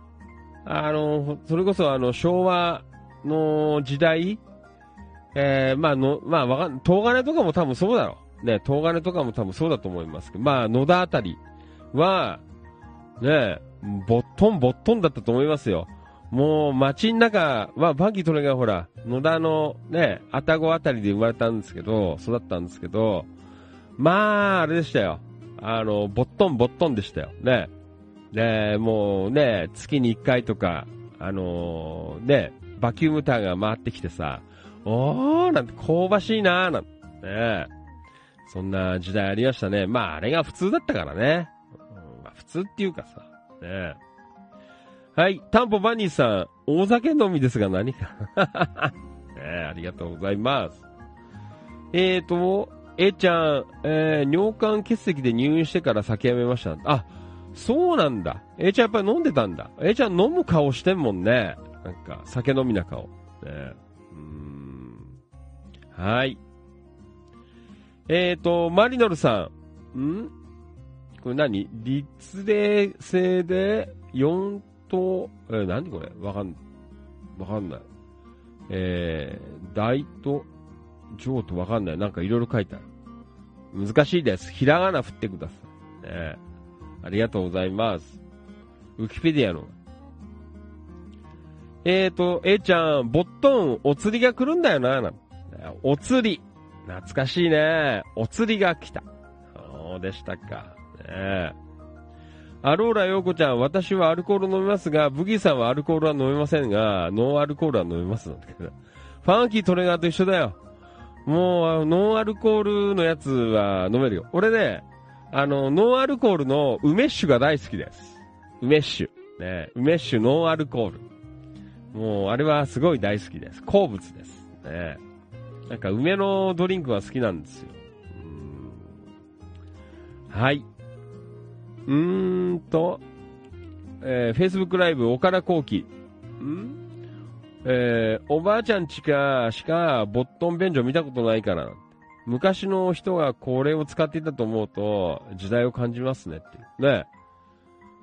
あの、それこそあの、昭和の時代、えー、まあの、まあわかん、東金とかも多分そうだろう。ね、東金とかも多分そうだと思いますけど、まあ野田あたりは、ね、ボットンボットンだったと思いますよ。もう街の中は、バンキートレがほら、野田のね、愛宕あたりで生まれたんですけど、育ったんですけど、まあ、あれでしたよ。あの、ボットンボットンでしたよ。ね。ねもうね、月に1回とか、あのーね、バキュームターが回ってきてさ、おーなんて香ばしいなーなんてね。そんな時代ありましたね。まあ、あれが普通だったからね。まあ、普通っていうかさ、ね。はい、タンポバニーさん、大酒飲みですが何か。ね、[laughs] ありがとうございます。えーと、えちゃん、えー尿管結石で入院してから酒やめました。あ、そうなんだ。えちゃんやっぱり飲んでたんだ。えちゃん飲む顔してんもんね。なんか、酒飲みな顔。ね、うーん。はい。えーと、マリノルさん。ん？これ何？立例制で4と、えー、何これ？わかん、わかんない。えー、大と、上とわかんない。なんかいろいろ書いてある。難しいです。ひらがな振ってください。ね、ありがとうございます。ウィキペディアの。えーと、A ちゃん、ボットン、お釣りが来るんだよな、なお釣り。懐かしいね。お釣りが来た。そうでしたか。ねアローラ陽子ちゃん、私はアルコール飲みますが、ブギーさんはアルコールは飲めませんが、ノンアルコールは飲めますなんだけど。ファンキートレガーと一緒だよ。もう、ノンアルコールのやつは飲めるよ。俺ね、あの、ノンアルコールの梅酒が大好きです。梅酒。ね、梅酒ノンアルコール。もう、あれはすごい大好きです。好物です。ね。なんか梅のドリンクは好きなんですよ。はい。うーんと、えー、Facebook ライブ、岡田幸輝。ん？えー、おばあちゃんちか、しか、ボットン便所見たことないから。昔の人がこれを使っていたと思うと、時代を感じますねって。ね。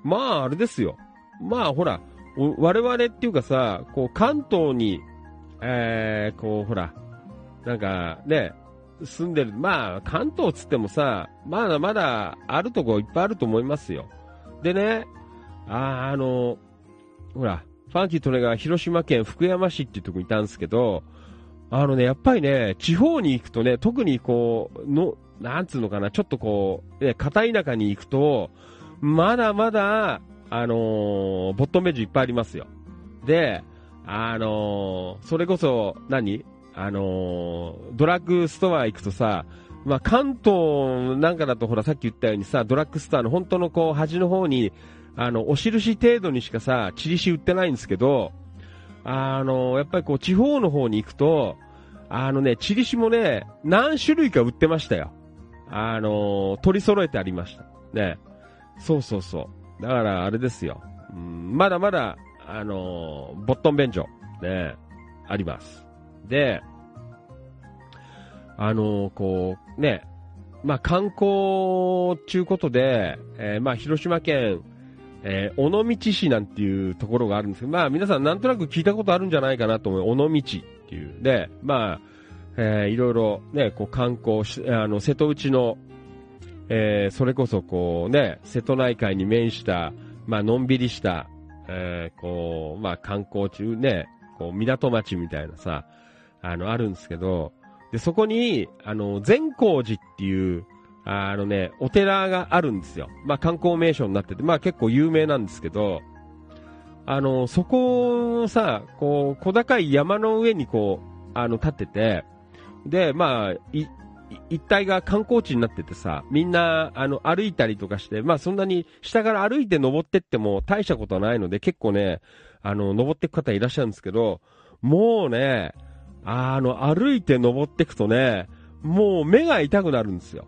まあ、あれですよ。まあ、ほら、お我々っていうかさ、こう、関東に、えー、こう、ほら、なんか、ね、住んでる、まあ、関東つってもさ、まだまだあるとこいっぱいあると思いますよ。でね、ああの、ほら、ファンキートレが広島県福山市っていうとこにいたんですけど、あのね、やっぱりね、地方に行くとね、特にこう、の、なんつうのかな、ちょっとこう、ね、片田舎に行くと、まだまだ、あのーボットンベンジいっぱいありますよ。で、あのーそれこそ何、あのードラッグストア行くとさ、まあ、関東なんかだとほらさっき言ったようにさ、ドラッグストアの本当のこう端の方に、あの、お印程度にしかさ、チリシ売ってないんですけど、あの、やっぱりこう地方の方に行くと、あのね、チリシもね、何種類か売ってましたよ。あの、取り揃えてありました。ね。そうそうそう。だからあれですよ。うんまだまだ、あの、ボットン便所、ね、あります。で、あの、こう、ね、まあ観光ちゅうことで、えーまあ広島県、えー尾道市なんていうところがあるんですけど、まあ皆さんなんとなく聞いたことあるんじゃないかなと思う。尾道っていう。で、まあ、えーいろいろね、こう観光し、あの、瀬戸内の、えーそれこそこうね、瀬戸内海に面した、まあのんびりした、えーこう、まあ観光中ね、こう港町みたいなさ、あの、あるんですけど、で、そこに、あの、善光寺っていう、あのね、お寺があるんですよ。まあ観光名所になってて、まあ結構有名なんですけど、あの、そこをさ、こう、小高い山の上にこう、あの、立ってて、で、まあ、い、一帯が観光地になっててさ、みんな、あの、歩いたりとかして、まあそんなに下から歩いて登ってっても大したことはないので、結構ね、あの、登っていく方いらっしゃるんですけど、もうね、あの、歩いて登っていくとね、もう目が痛くなるんですよ。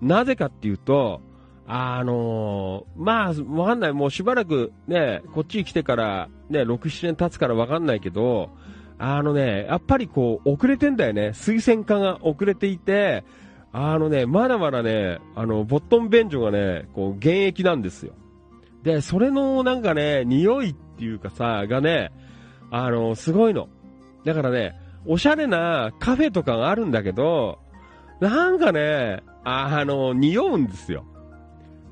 なぜかっていうと、あのまあ、わかんない。もうしばらくね、こっちに来てから、ね、6、7年経つからわかんないけど、あのね、やっぱりこう、遅れてんだよね。推薦化が遅れていて、あのね、まだまだね、あの、ボットン便所がね、こう、現役なんですよ。で、それのなんかね、匂いっていうかさ、がね、あの、すごいの。だからね、おしゃれなカフェとかがあるんだけど、なんかね、あの、匂うんですよ。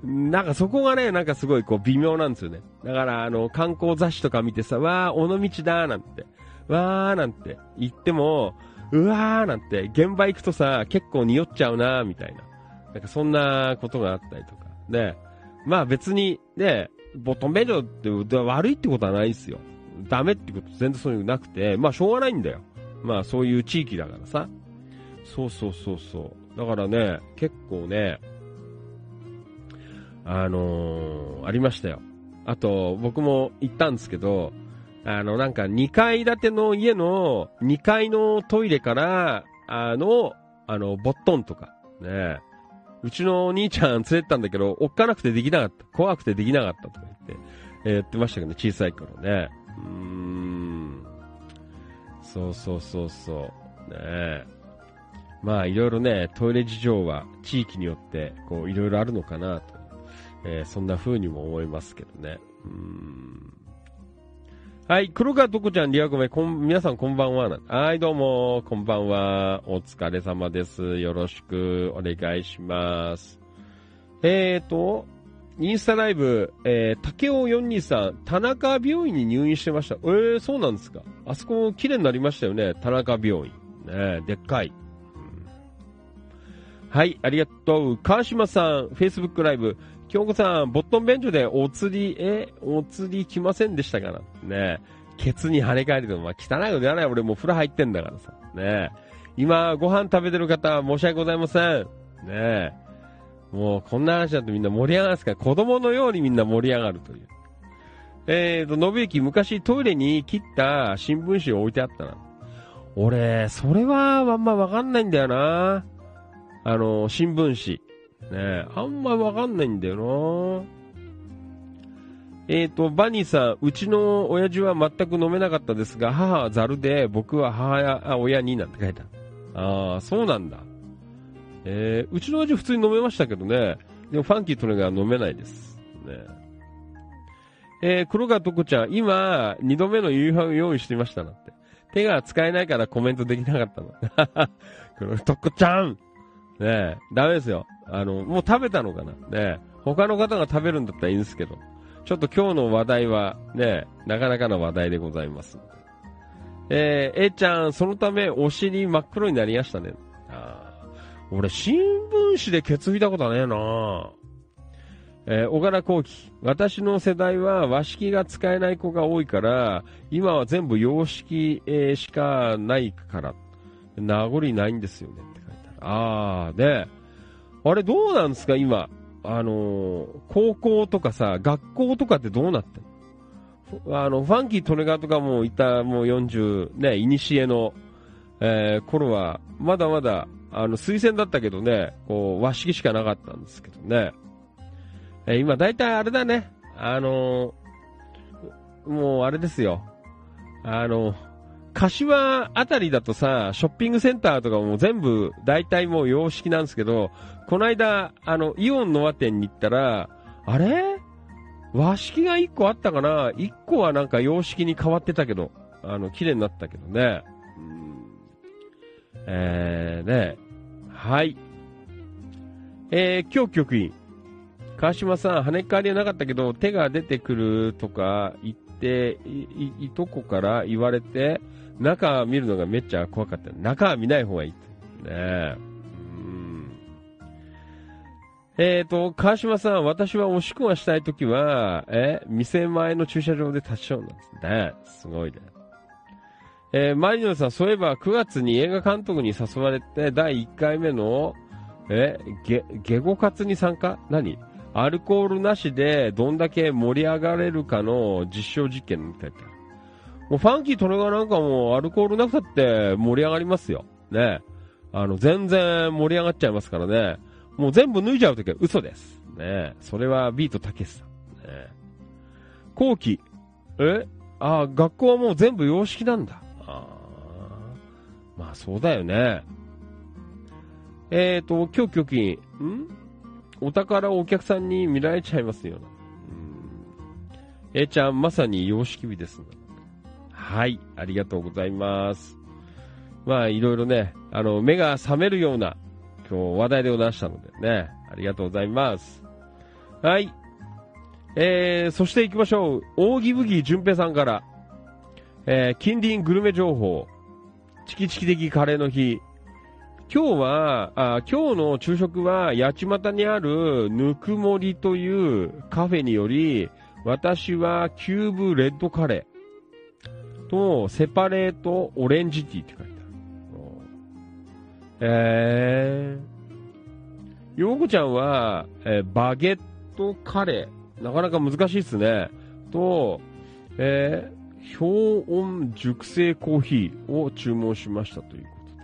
なんかそこがね、なんかすごいこう微妙なんですよね。だからあの、観光雑誌とか見てさ、わー、尾道だーなんて、わーなんて言っても、うわーなんて、現場行くとさ、結構匂っちゃうなーみたいな。なんかそんなことがあったりとか。で、まあ別に、ね、ボトンベルって悪いってことはないですよ。ダメってこと全然そういうのなくて、まあしょうがないんだよ。まあそういう地域だからさ。そうそうそうそう。だからね、結構ね、あのーありましたよ。あと、僕も行ったんですけど、あの、なんか2階建ての家の2階のトイレから、あの、あの、ボットンとか、ね。うちのお兄ちゃん連れてったんだけど、おっかなくてできなかった。怖くてできなかったとか言って、えー言ってましたけどね、小さい頃ね。うーん。そうそうそうそう。ねまあ、いろいろね、トイレ事情は地域によって、こう、いろいろあるのかなと。えーそんな風にも思いますけどね。うん。はい、黒川とこちゃん、リアコメ、こん、皆さんこんばんは。はい、どうも、こんばんは。お疲れ様です。よろしくお願いします。えーと、インスタライブ、えー、竹尾423、田中病院に入院してました。えー、そうなんですか。あそこ綺麗になりましたよね、田中病院。ねでっかい。うんはい、ありがとう。川島さん、Facebook ライブ。京子さん、ボットン便所でお釣り、え、お釣り来ませんでしたかなねケツに跳ね返るの、まあ、汚いことやない。俺もう風呂入ってんだからさ。ね今、ご飯食べてる方、申し訳ございません。ねえもう、こんな話だとみんな盛り上がるすから、子供のようにみんな盛り上がるという。えーと、信行、昔トイレに切った新聞紙を置いてあったな。俺、それはあんまわかんないんだよな。あの、新聞紙。ねあんまわかんないんだよな。えーと、バニーさん、うちの親父は全く飲めなかったですが、母はザルで、僕は母や親になんて書いてある。ああ、そうなんだ。えー、うちの親父普通に飲めましたけどね。でもファンキーとのが飲めないです。ねえー、黒川とこちゃん、今、二度目の夕飯用意してましたなって。手が使えないからコメントできなかったの。[laughs] 黒とこちゃんねえ、ダメですよ。あの、もう食べたのかなねえ、他の方が食べるんだったらいいんですけど。ちょっと今日の話題はね、なかなかの話題でございます。えー、えーちゃん、そのためお尻真っ黒になりましたね。俺、新聞紙でケツ拭いたことはねえなえー小柄幸喜。私の世代は和式が使えない子が多いから、今は全部洋式、えーしかないから。名残ないんですよねって書いてある。あー、で、あれどうなんですか今？あのー高校とかさ、学校とかってどうなってんの？あの、ファンキー・トネガーとかもいた、もう40、ね、いにしえの、えー頃は、まだまだ、あの、推薦だったけどね、こう、和式しかなかったんですけどね。えー今、大体あれだね、あのーもうあれですよ。あの、柏あたりだとさ、ショッピングセンターとかも全部、大体もう洋式なんですけど、この間、あの、イオンの和店に行ったら、あれ？和式が1個あったかな ?1 個はなんか洋式に変わってたけど、あの、綺麗になったけどね。えー、ね。はい。えー、今日局員。川島さん、跳ね返りはなかったけど、手が出てくるとか言って、い、い、いとこから言われて、中見るのがめっちゃ怖かった。中見ない方がいい。ねえ。うん。えーと、川島さん、私はおしっこがしたいときは、え、店前の駐車場で立ちションなんですね。すごいね。えーマリノさん、そういえば9月に映画監督に誘われて、第1回目の、え、ゲ、ゲゴ活に参加？何？アルコールなしでどんだけ盛り上がれるかの実証実験みたいな。もうファンキートレガーなんかもアルコールなくたって盛り上がりますよ。ね。あの、全然盛り上がっちゃいますからね。もう全部脱いじゃうときは嘘です。ね。それはビートたけしさん。ね。後期。え？あ学校はもう全部洋式なんだ。まあそうだよね。えーと、今日預金、ん？お宝をお客さんに見られちゃいますよな。うん。えーちゃん、まさに洋式日です。はい、ありがとうございます。まあ、いろいろね、あの、目が覚めるような、今日話題でございましたのでね、ありがとうございます。はい。えー、そして行きましょう。大木ブギ淳平さんから、えー、近隣グルメ情報、チキチキ的カレーの日、今日は、あ今日の昼食は八街にあるぬくもりというカフェにより、私はキューブレッドカレーとセパレートオレンジティーって書いてある。えー、ヨーコちゃんは、えーバゲットカレー。なかなか難しいですね。と、えー、氷温熟成コーヒーを注文しましたということで。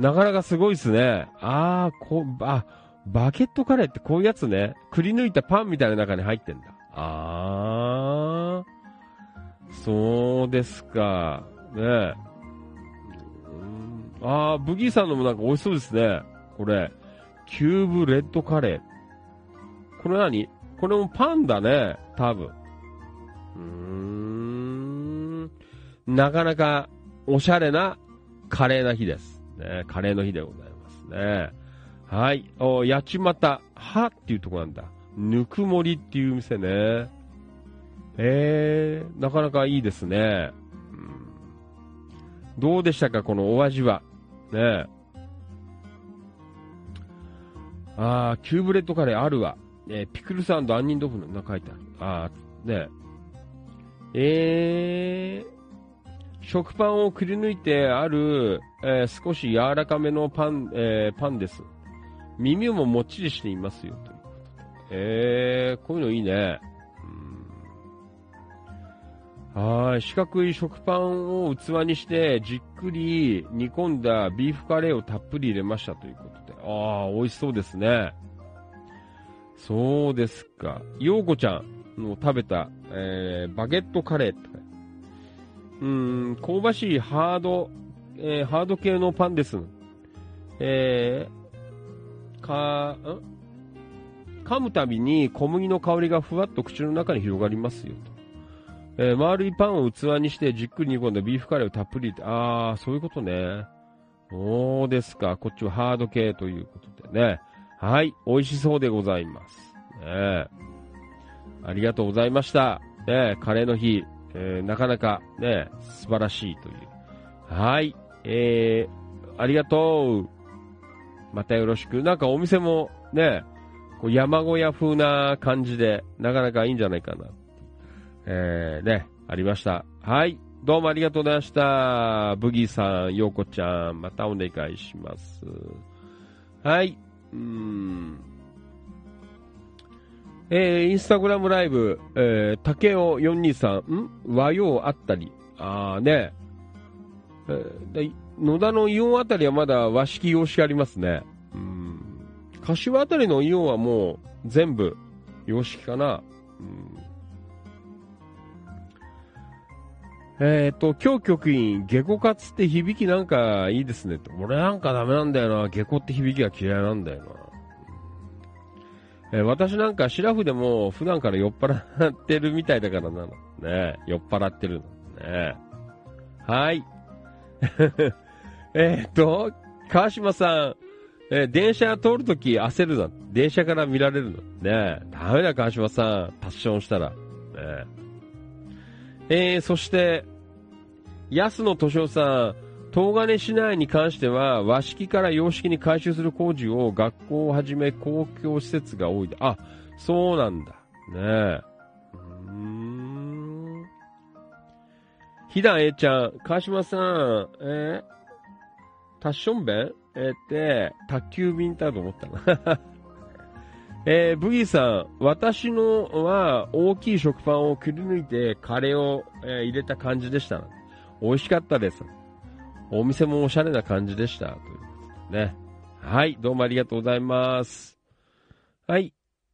あなかなかすごいですね。あー、こう、あ、バケットカレーってこういうやつね。くり抜いたパンみたいな中に入ってんだ。あー、そうですか。ねえ。うんあ、ブギーさんのもなんか美味しそうですね。これ。キューブレッドカレー。これ何？これもパンだね。多分。うーん。なかなかおしゃれなカレーな日です。ね、カレーの日でございますね。はい。お、八街、はっていうとこなんだ。ぬくもりっていう店ね。えー、なかなかいいですね。うんどうでしたか、このお味は？ねあー、キューブレッドカレーあるわ。えーピクルス杏仁豆腐の中書いてある。あー、ねえー、食パンをくり抜いてある、えー少し柔らかめのパン、えーパンです。耳ももっちりしていますよ。ということでえー、こういうのいいね。はい。四角い食パンを器にして、じっくり煮込んだビーフカレーをたっぷり入れましたということで。ああ、美味しそうですね。そうですか。ようこちゃんの食べた、えー、バゲットカレーってうん、香ばしいハード、えーハード系のパンです。えー、か、ん？噛むたびに小麦の香りがふわっと口の中に広がりますよと。えー丸いパンを器にしてじっくり煮込んだビーフカレーをたっぷり入れて、あー、そういうことね。そうですか。こっちはハード系ということでね。はい。美味しそうでございます。ねえありがとうございました。ねえカレーの日、えーなかなかね、素晴らしいという。はい。えー、ありがとう。またよろしく。なんかお店もね、こう山小屋風な感じで、なかなかいいんじゃないかな。えー、ね、ありました。はい。どうもありがとうございました。ブギーさん、ヨーコちゃん、またお願いします。はい。うん。えー、インスタグラムライブ、えー、竹尾423、ん？和洋あったり。あーね。えー野田のイオンあたりはまだ和式洋式ありますね。うん。柏あたりのイオンはもう全部洋式かな。うんえっ、と、今日局員、下戸カツって響きなんかいいですねって。俺なんかダメなんだよな。下戸って響きが嫌いなんだよな。え私なんかシラフでも普段から酔っ払ってるみたいだからなの。ね酔っ払ってるの。ねはい。[laughs] えっと、川島さん、えー電車通るとき焦るな。電車から見られるの。ねダメだ川島さん。パッションしたら。ねえー、そして、安野敏夫さん、東金市内に関しては和式から洋式に改修する工事を学校をはじめ公共施設が多いで。あ、そうなんだ。ねえ。うーん。ひだえちゃん、川島さん、えー、タッション弁えー、って、宅急便だと思ったな。[laughs] えー、ブギーさん、私のは大きい食パンをくり抜いてカレーを、えー入れた感じでした。美味しかったです。お店もおしゃれな感じでした。ということでね。はい、どうもありがとうございます。はい、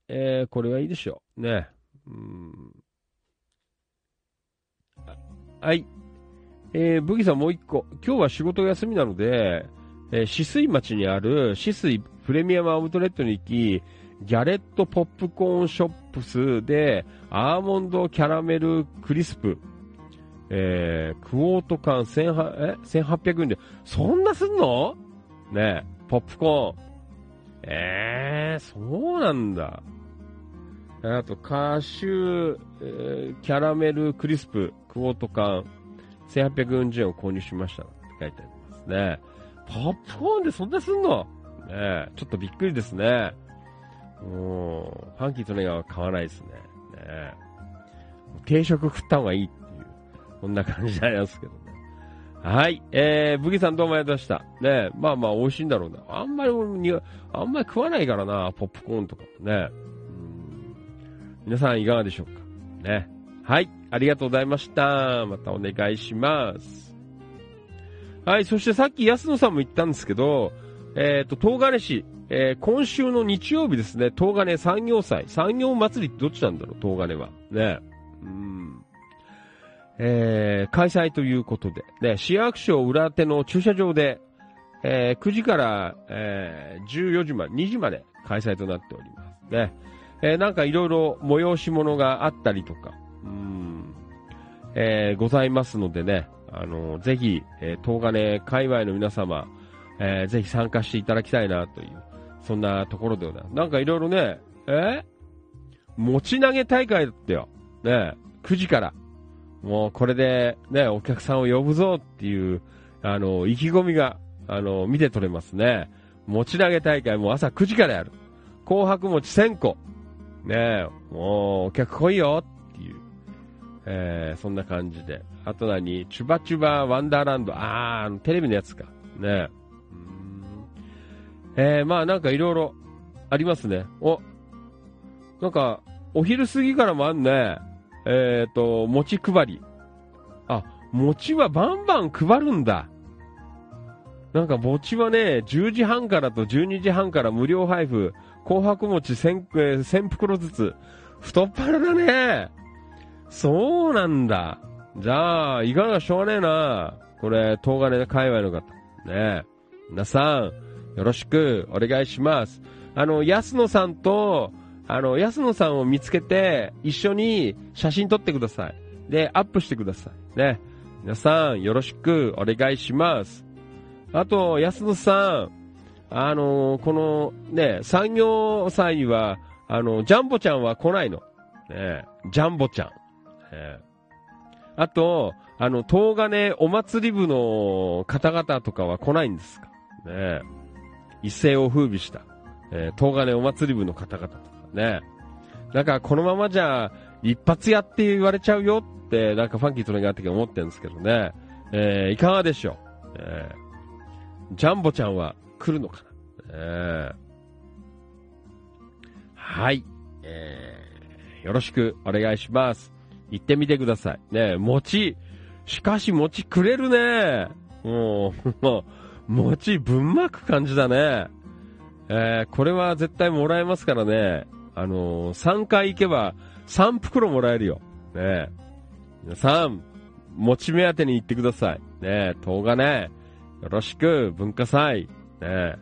えー、これはいいでしょう。ね。うんはい。えー、ブギさんもう一個。今日は仕事休みなので、えー、止水町にある止水プレミアムアウトレットに行き、ギャレットポップコーンショップスで、アーモンドキャラメルクリスプ、えー、クォート缶1800え？1800円で、そんなすんの？ねえ、ポップコーン。えー、そうなんだ。あと、カシュー、キャラメルクリスプ、クォート缶、1840円を購入しました。って書いてありますね。ポップコーンでそんなすんの？ねえ、ちょっとびっくりですね。もう、ファンキーとネガは買わないですね。ねえ定食食った方がいいって、こんな感じになりますけどね。はい。えー、ブギさんどうもありがとうございました。ねまあまあ美味しいんだろうな。あんまり俺に、あんまり食わないからな、ポップコーンとかもね。皆さんいかがでしょうか？ね。はい。ありがとうございました。またお願いします。はい。そしてさっき安野さんも言ったんですけど、えっ、と、東金市、えー今週の日曜日ですね、東金産業祭、産業祭りってどっちなんだろう、東金は。ね。うん。えー開催ということで、ね、市役所裏手の駐車場で、えー9時から、えー14時まで、2時まで開催となっております。ね。えーなんかいろいろ催し物があったりとか、うん、えございますのでね、あのぜひ、え東金界隈の皆様、えぜひ参加していただきたいなという、そんなところでございます。なんかいろいろね、え持ち投げ大会だったよ。ね、9時から。もうこれでね、お客さんを呼ぶぞっていう、あの、意気込みが、あの、見て取れますね。持ち投げ大会も朝9時からやる。紅白餅1000個。ねもうお客来いよっていう。えー、そんな感じで。あと何？チュバチュバワンダーランド。あー、テレビのやつか。ねうーんえー、まあなんかいろいろありますね。お、なんか、お昼過ぎからもあんね。えっ、と、餅配り。あ、餅はバンバン配るんだ。なんか餅はね、10時半からと12時半から無料配布。紅白餅 1000, えー1000袋ずつ。太っ腹だね。そうなんだ。じゃあ、いかがしょうがねえな。これ、東金で界隈の方。ね皆さん、よろしくお願いします。あの、安野さんと、あの、安野さんを見つけて、一緒に写真撮ってください。で、アップしてください。ね。皆さん、よろしくお願いします。あと、安野さん、あのこの、ね、産業祭は、あの、ジャンボちゃんは来ないの。ね、ジャンボちゃん。ねあと、あの、東金お祭り部の方々とかは来ないんですかね一世を風靡した、えー東金お祭り部の方々とかね。だかこのままじゃ一発やって言われちゃうよって、なんかファンキーとのがあったけど思ってるんですけどね。えー、いかがでしょう？えー、ジャンボちゃんは来るのかな？えー、はい。えー、よろしくお願いします。行ってみてください。ね餅、しかし餅くれるね。もう、もう、餅ぶんまく感じだね。えー、これは絶対もらえますからね。あのー、3回行けば3袋もらえるよ。ね皆さん、餅目当てに行ってください。ね動画ね。よろしく、文化祭。ね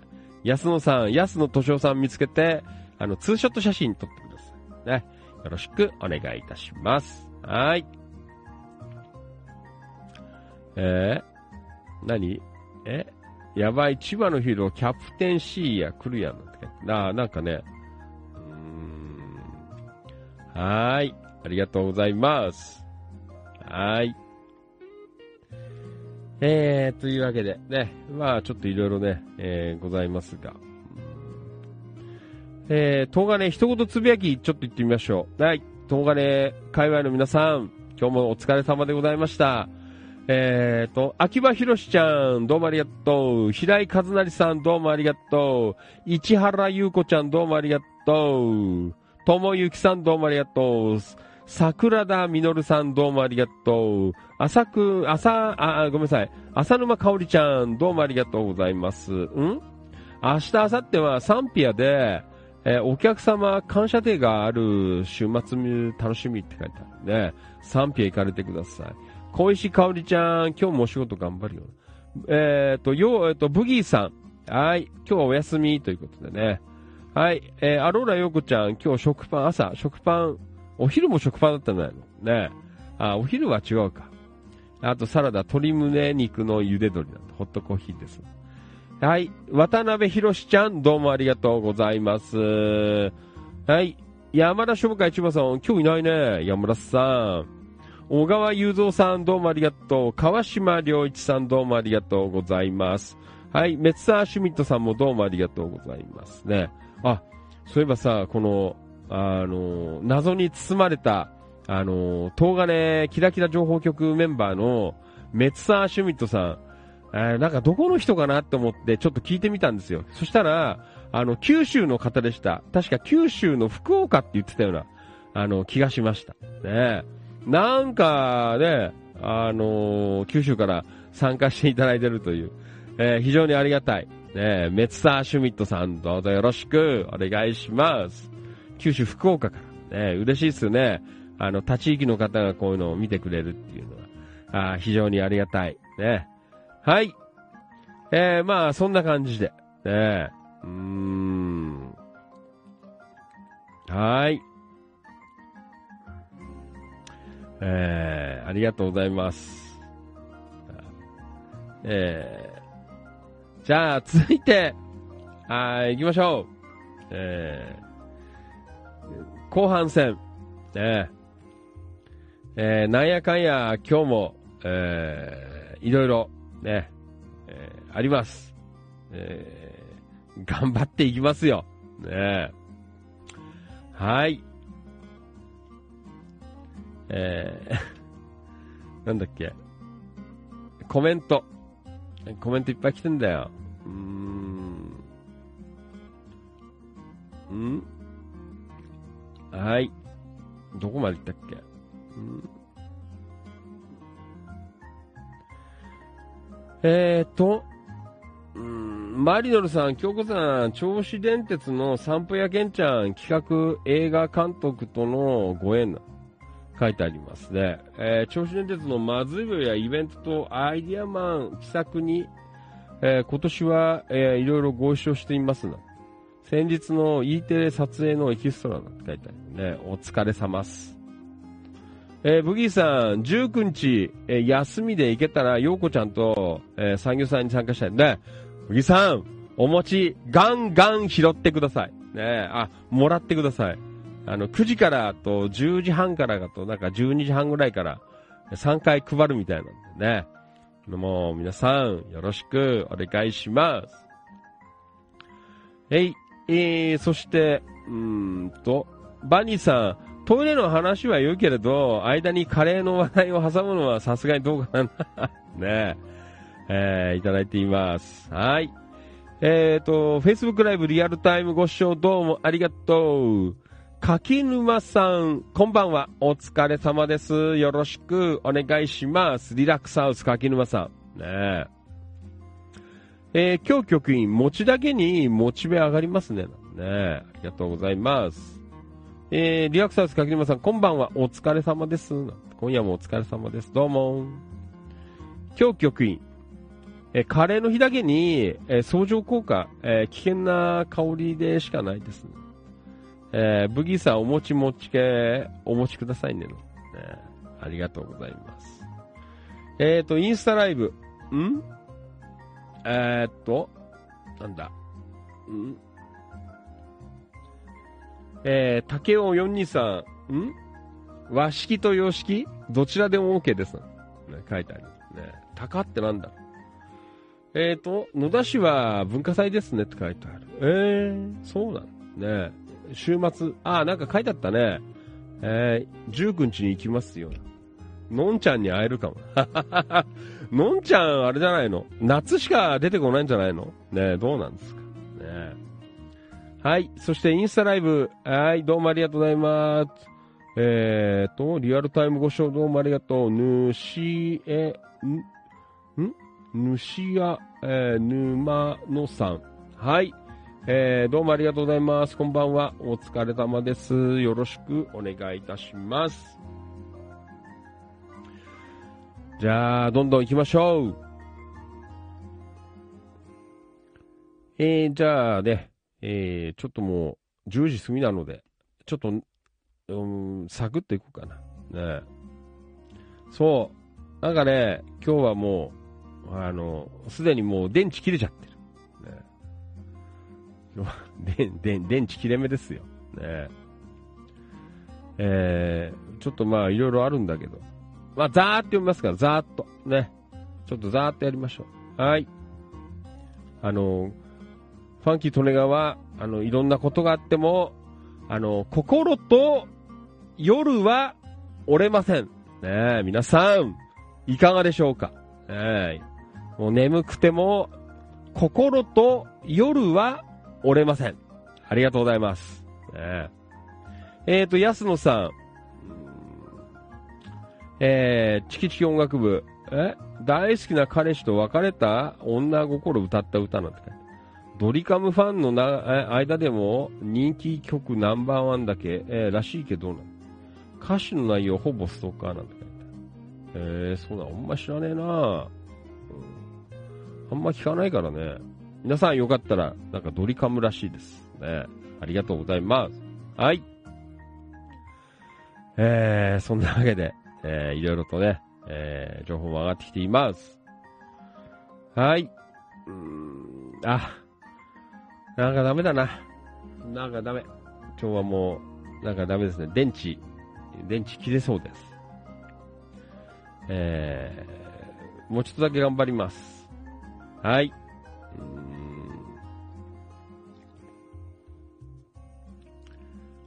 安野さん、安野敏夫さん見つけて、あの、ツーショット写真撮ってください。ね。よろしくお願いいたします。はい。えー、何？え？やばい、千葉のヒーロー、キャプテン C や来るやん。って書いてななんかね。はい。ありがとうございます。はい。えー、というわけで、ね。まあ、ちょっといろいろね、えー、ございますが。えー、東金一言つぶやき、ちょっと言ってみましょう。はい。東金界隈の皆さん、今日もお疲れ様でございました。えーと、秋葉博ちゃん、どうもありがとう。平井和成さん、どうもありがとう。市原優子ちゃん、どうもありがとう。友幸さん、どうもありがとう。桜田実さん、どうもありがとう。浅く、浅、あ、ごめんなさい。浅沼香織ちゃん、どうもありがとうございます。ん？明日、明後日はサンピアで、えーお客様感謝デーがある週末楽しみって書いてあるね。サンピア行かれてください。小石香織ちゃん、今日もお仕事頑張るよ。えっ、と、よう、えっ、と、ブギーさん。はい。今日はお休みということでね。はい。えーアローラ陽子ちゃん、今日食パン、朝、食パン、お昼も食パンだったんじゃないのね。あ、お昼は違うか。あと、サラダ、鶏胸肉の茹で鶏なんで、ホットコーヒーです。はい。渡辺博ちゃん、どうもありがとうございます。はい。山田商会千葉さん、今日いないね。山田さん。小川雄三さん、どうもありがとう。川島良一さん、どうもありがとうございます。はい。メッサーシュミットさんもどうもありがとうございますね。あ、そういえばさ、この、あの、謎に包まれた、あの、東金キラキラ情報局メンバーのメッサーシュミットさん、えーなんかどこの人かなって思ってちょっと聞いてみたんですよ。そしたら、あの、九州の方でした。確か九州の福岡って言ってたような、あの、気がしました。ねなんかね、あのー九州から参加していただいてるという、えー非常にありがたい。ねえメッサーシュミットさん、どうぞよろしくお願いします。九州福岡から。ね嬉しいですね。あの、他地域の方がこういうのを見てくれるっていうのは、あ非常にありがたい。ねはい。えー、まあ、そんな感じで。ねえうーん。はい。えー、ありがとうございます。えー、じゃあ、続いて、はい、行きましょう。えー、後半戦。ねえー、なんやかんや、今日も、えー、いろいろ、ね、えーあります。えー頑張っていきますよ。ねはい。えー [laughs] なんだっけ。コメント。コメントいっぱい来てんだよ。うーん。ん？はい。どこまで行ったっけ？んえーと、うん、マリノルさん、京子さん、銚子電鉄の散歩やけんちゃん企画映画監督とのご縁な書いてありますね。えー、銚子電鉄のまずい棒やイベントとアイディアマン企画に、えー今年は、えーいろいろご一緒していますな。先日の E テレ撮影のエキストラなんて書いてあるね。お疲れ様っす。えーブギーさん、19日、えー休みで行けたら、ようこちゃんと、えー産業さんに参加したいんで、ブギーさん、お餅、ガンガン拾ってください。ねあ、もらってください。あの、9時からと10時半からがと、なんか12時半ぐらいから、3回配るみたいなんでね。もう、皆さん、よろしくお願いします。えい、えー、そして、うんと、バニーさん、トイレの話は言うけれど、間にカレーの話題を挟むのはさすがにどうかな。[laughs] ねえ。えー、いただいています。はい。えっ、と、Facebook ライブリアルタイムご視聴どうもありがとう。柿沼さん、こんばんは。お疲れ様です。よろしくお願いします。リラックスハウス柿沼さん。ねえ。えー今日局員、餅だけにモチベ上がりますね。ね、ありがとうございます。えー、リラックスハウス柿沼さん、こんばんは。お疲れ様です。今夜もお疲れ様です。どうも。今日局員、えーカレーの日だけに、えー相乗効果、えー危険な香りでしかないですね。えーブギーさん、お餅持ち系、お持ちくださいねの。ねありがとうございます。えっ、と、インスタライブ、ん？えー、っと、なんだ？ん？えー、竹尾423、ん？和式と洋式？どちらでも OK です。ね、書いてある。ね、高ってなんだ？えーと、野田市は文化祭ですねって書いてある。えー、そうなのね週末、あー、なんか書いてあったね。えー、19日に行きますよ。のんちゃんに会えるかも。[laughs] のんちゃん、あれじゃないの？夏しか出てこないんじゃないの？ねどうなんですか？ねはい。そしてインスタライブ。はい。どうもありがとうございます。えーと、リアルタイムご視聴どうもありがとう。ぬしえ、ん？ん？ぬしや、えー、ぬまのさん。はい。えー、どうもありがとうございます。こんばんは。お疲れ様です。よろしくお願いいたします。じゃあ、どんどん行きましょう。えー、じゃあね、えー、ちょっともう10時過ぎなので、ちょっと、うん、サクッといこうかな。ねそう。なんかね、今日はもう、あの、すでにもう電池切れちゃってる。[laughs] 電、電、電池切れ目ですよ。ねえー、ちょっとまあいろいろあるんだけど、まあ、ざーっと読みますから、ざーっと。ね。ちょっとざーっとやりましょう。はい。あの、ファンキー・トネガは、あの、いろんなことがあっても、あの、心と夜は折れません。ねえ、皆さん、いかがでしょうか？ねえ、もう眠くても、心と夜は折れません。ありがとうございます。ねええーと、安野さん。えー、チキチキ音楽部。え？大好きな彼氏と別れた？女心歌った歌なんて書いてドリカムファンのな間でも人気曲ナンバーワンだけ、えーらしいけどな。歌詞の内容ほぼストーカーなんて書いて。えー、そうだ、あんま知らねえな、うん、あんま聞かないからね。皆さんよかったら、なんかドリカムらしいです。ね。ありがとうございます。はい。えー、そんなわけで、えー、いろいろとね、えー、情報も上がってきています。はい。うーん、あ、なんかダメだな。なんかダメ。今日はもう、なんかダメですね。電池、電池切れそうです。えー、もうちょっとだけ頑張ります。はい。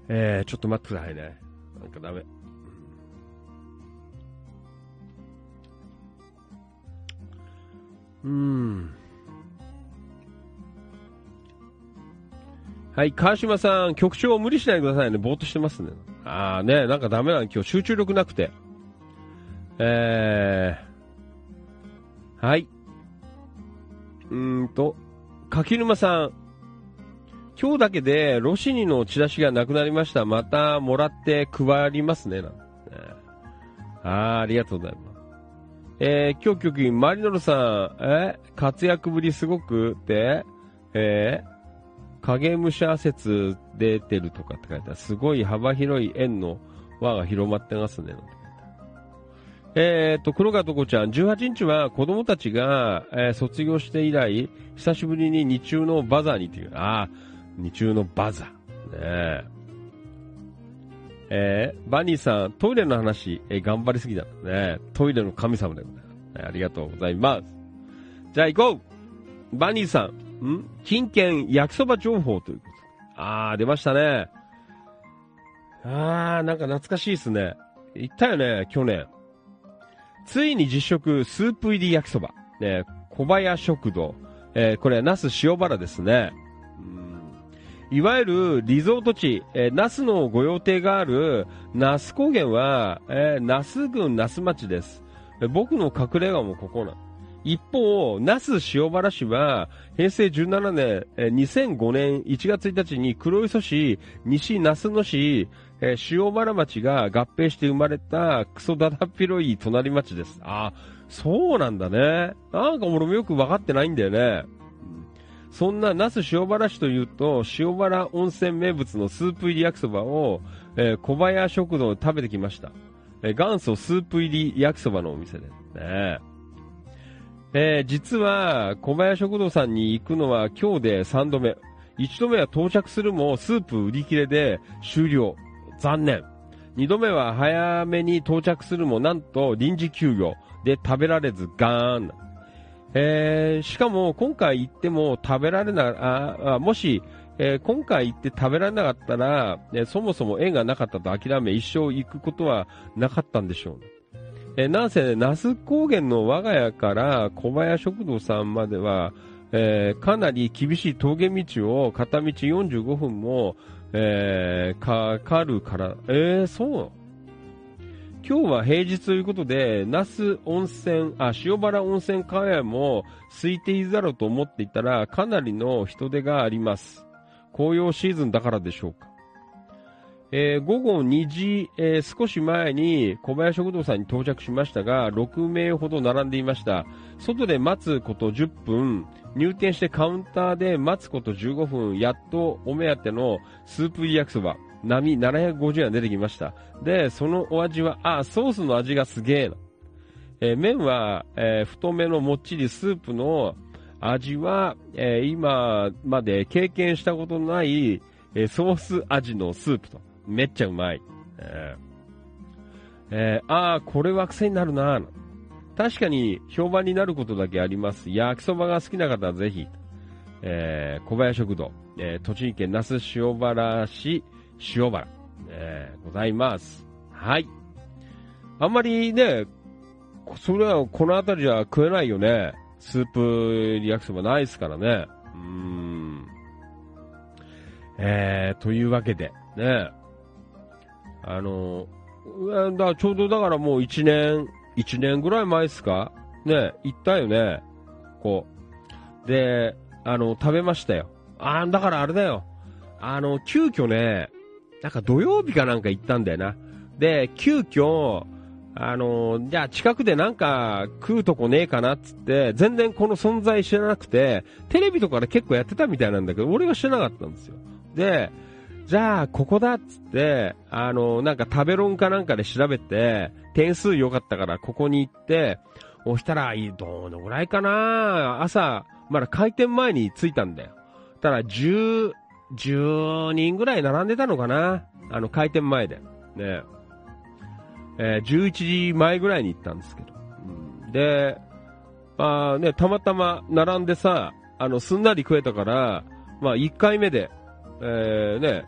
えー、ちょっと待ってくださいね。なんかダメ。うん。はい、川島さん、局長無理しないでくださいね。ぼーっとしてますね。あーね、なんかダメなの。今日集中力なくて。えー、はい。うんと、柿沼さん。今日だけでロシニのチラシがなくなりました。またもらって配りますね。なんてねあ、ありがとうございます。えー、今日局員、マリノルさん、え？活躍ぶりすごくって、えー、影武者説出てるとかって書いてある。すごい幅広い円の輪が広まってますね。えーと、黒川とこちゃん、18日は子供たちが、えー卒業して以来、久しぶりに日中のバザーにっていう、ああ、日中のバザー。ねえ。えーバニーさん、トイレの話、えー頑張りすぎだ。ねトイレの神様でございます。ありがとうございます。じゃあ行こうバニーさん、ん？金券焼きそば情報ということで。あー、出ましたね。あー、なんか懐かしいですね。行ったよね、去年。ついに実食スープ入り焼きそば。ね、小林食堂。えーこれは那須塩原ですね。いわゆるリゾート地、えー那須の御用邸がある那須高原は、えー那須郡那須町です。僕の隠れ家もここな。一方、那須塩原市は、平成17年、えー2005年1月1日に黒磯市、西那須野市、えー塩原町が合併して生まれたクソだだっ広い隣町です。あ、そうなんだね。なんか俺もよくわかってないんだよね。うんそんな那須塩原市というと、塩原温泉名物のスープ入り焼きそばを、えー小林食堂で食べてきました。えー元祖スープ入り焼きそばのお店ですね。えー実は、小林食堂さんに行くのは今日で3度目。1度目は到着するもスープ売り切れで終了。残念。2度目は早めに到着するもなんと臨時休業で食べられずガーン。えーしかも今回行っても食べられな、ああもし、えー今回行って食べられなかったら、えーそもそも縁がなかったと諦め一生行くことはなかったんでしょうね。えーなんせ、那須高原の我が家から小林食堂さんまでは、えーかなり厳しい峠道を片道45分も、えーかかるから、えー、そう今日は平日ということで、那須温泉、あ、塩原温泉川屋も空いているだろうと思っていたら、かなりの人手があります。紅葉シーズンだからでしょうか。えー午後2時、えー少し前に小林食堂さんに到着しましたが、6名ほど並んでいました。外で待つこと10分、入店してカウンターで待つこと15分、やっとお目当てのスープ入り焼きそば、並750円出てきました。で、そのお味は、あ、ソースの味がすげえな。えー麺は、えー太めのもっちりスープの味は、えー今まで経験したことない、えソース味のスープと。めっちゃうまい。えーえーああ、これは癖になるな確かに評判になることだけあります。焼きそばが好きな方はぜひ。えー小林食堂、えー栃木県那須塩原市塩原、えーございます。はい。あんまりね、それはこの辺りじゃ食えないよね。スープ焼きそばないですからね。うーん。えー、というわけで、ね。あの、だちょうどだからもう1年、1年ぐらい前ですか？ね、行ったよね。こう。で、あの、食べましたよ。あーだからあれだよ。あの、急遽ね、なんか土曜日かなんか行ったんだよな。で、急遽、あの、じゃあ近くでなんか食うとこねえかなっつって、全然この存在知らなくて、テレビとかで結構やってたみたいなんだけど、俺は知らなかったんですよ。で、じゃあここだっつって、あの、なんか食べロンかなんかで調べて、点数良かったからここに行って、押したら、どのぐらいかな朝、まだ開店前に着いたんだよ。たら、10、10人ぐらい並んでたのかなあの、開店前で。ねえー11時前ぐらいに行ったんですけど。うんで、あね、たまたま並んでさ、あの、すんなり食えたから、まあ、1回目で、えーね、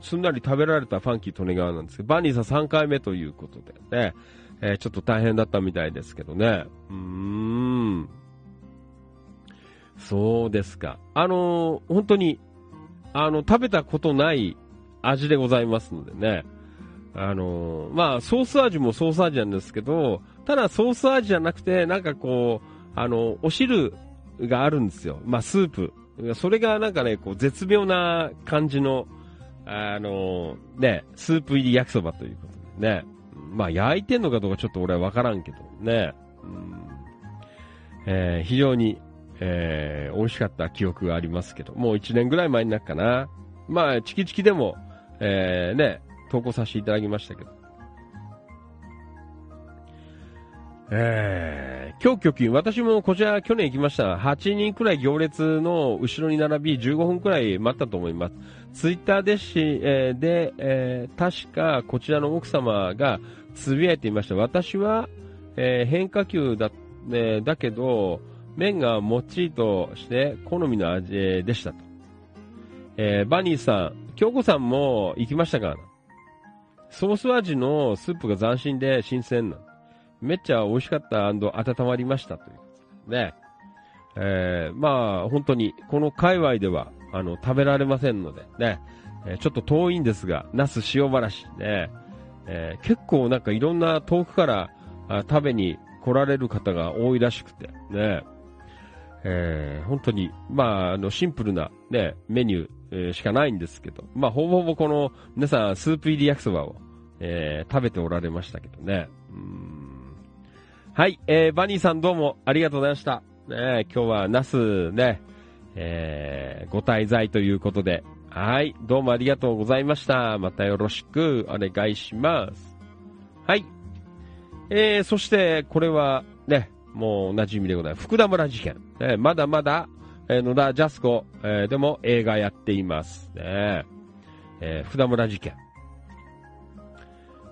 すんなり食べられたファンキー利根川なんですけど、バニーさん3回目ということでね、えーちょっと大変だったみたいですけどね。うーん。そうですか。あのー本当に、あの、食べたことない味でございますのでね。あのーまあ、ソース味もソース味なんですけど、ただソース味じゃなくて、なんかこう、あの、お汁があるんですよ。まあ、スープ。それがなんかね、こう、絶妙な感じの、あのーね、スープ入り焼きそばということでね。まあ、焼いてんのかどうかちょっと俺はわからんけどね。うんえー非常に、えー美味しかった記憶がありますけど、もう1年ぐらい前になるかな。まあ、チキチキでも、えーね、投稿させていただきましたけど。えー、今日拠金、私もこちら去年行きました。8人くらい行列の後ろに並び15分くらい待ったと思います。ツイッターでし、えーで、えー確かこちらの奥様がつぶやいていました。私は、えー変化球だ、えーだけど、麺がもっちりとして好みの味でしたと。えーバニーさん、京子さんも行きましたか？ソース味のスープが斬新で新鮮な。めっちゃ美味しかった温まりましたということでね。えー、まあ、本当に、この界隈では、あの、食べられませんので、ね。えー、ちょっと遠いんですが、那須塩原市ね。えー、結構なんかいろんな遠くからあ食べに来られる方が多いらしくて、ね。えー、本当に、まあ、あの、シンプルなね、メニュー、えー、しかないんですけど、まあ、ほぼほぼこの、皆さん、スープ入り焼きそばを、えー、食べておられましたけどね。うんはい、えー、バニーさんどうもありがとうございました。ね、今日はナスね、えー、ご滞在ということで、はい、どうもありがとうございました。またよろしくお願いします。はい。えー、そして、これは、ね、もうお馴染みでございます。福田村事件。ね、まだまだ、えー、野田ジャスコ、えー、でも映画やっています。ね、えー、福田村事件。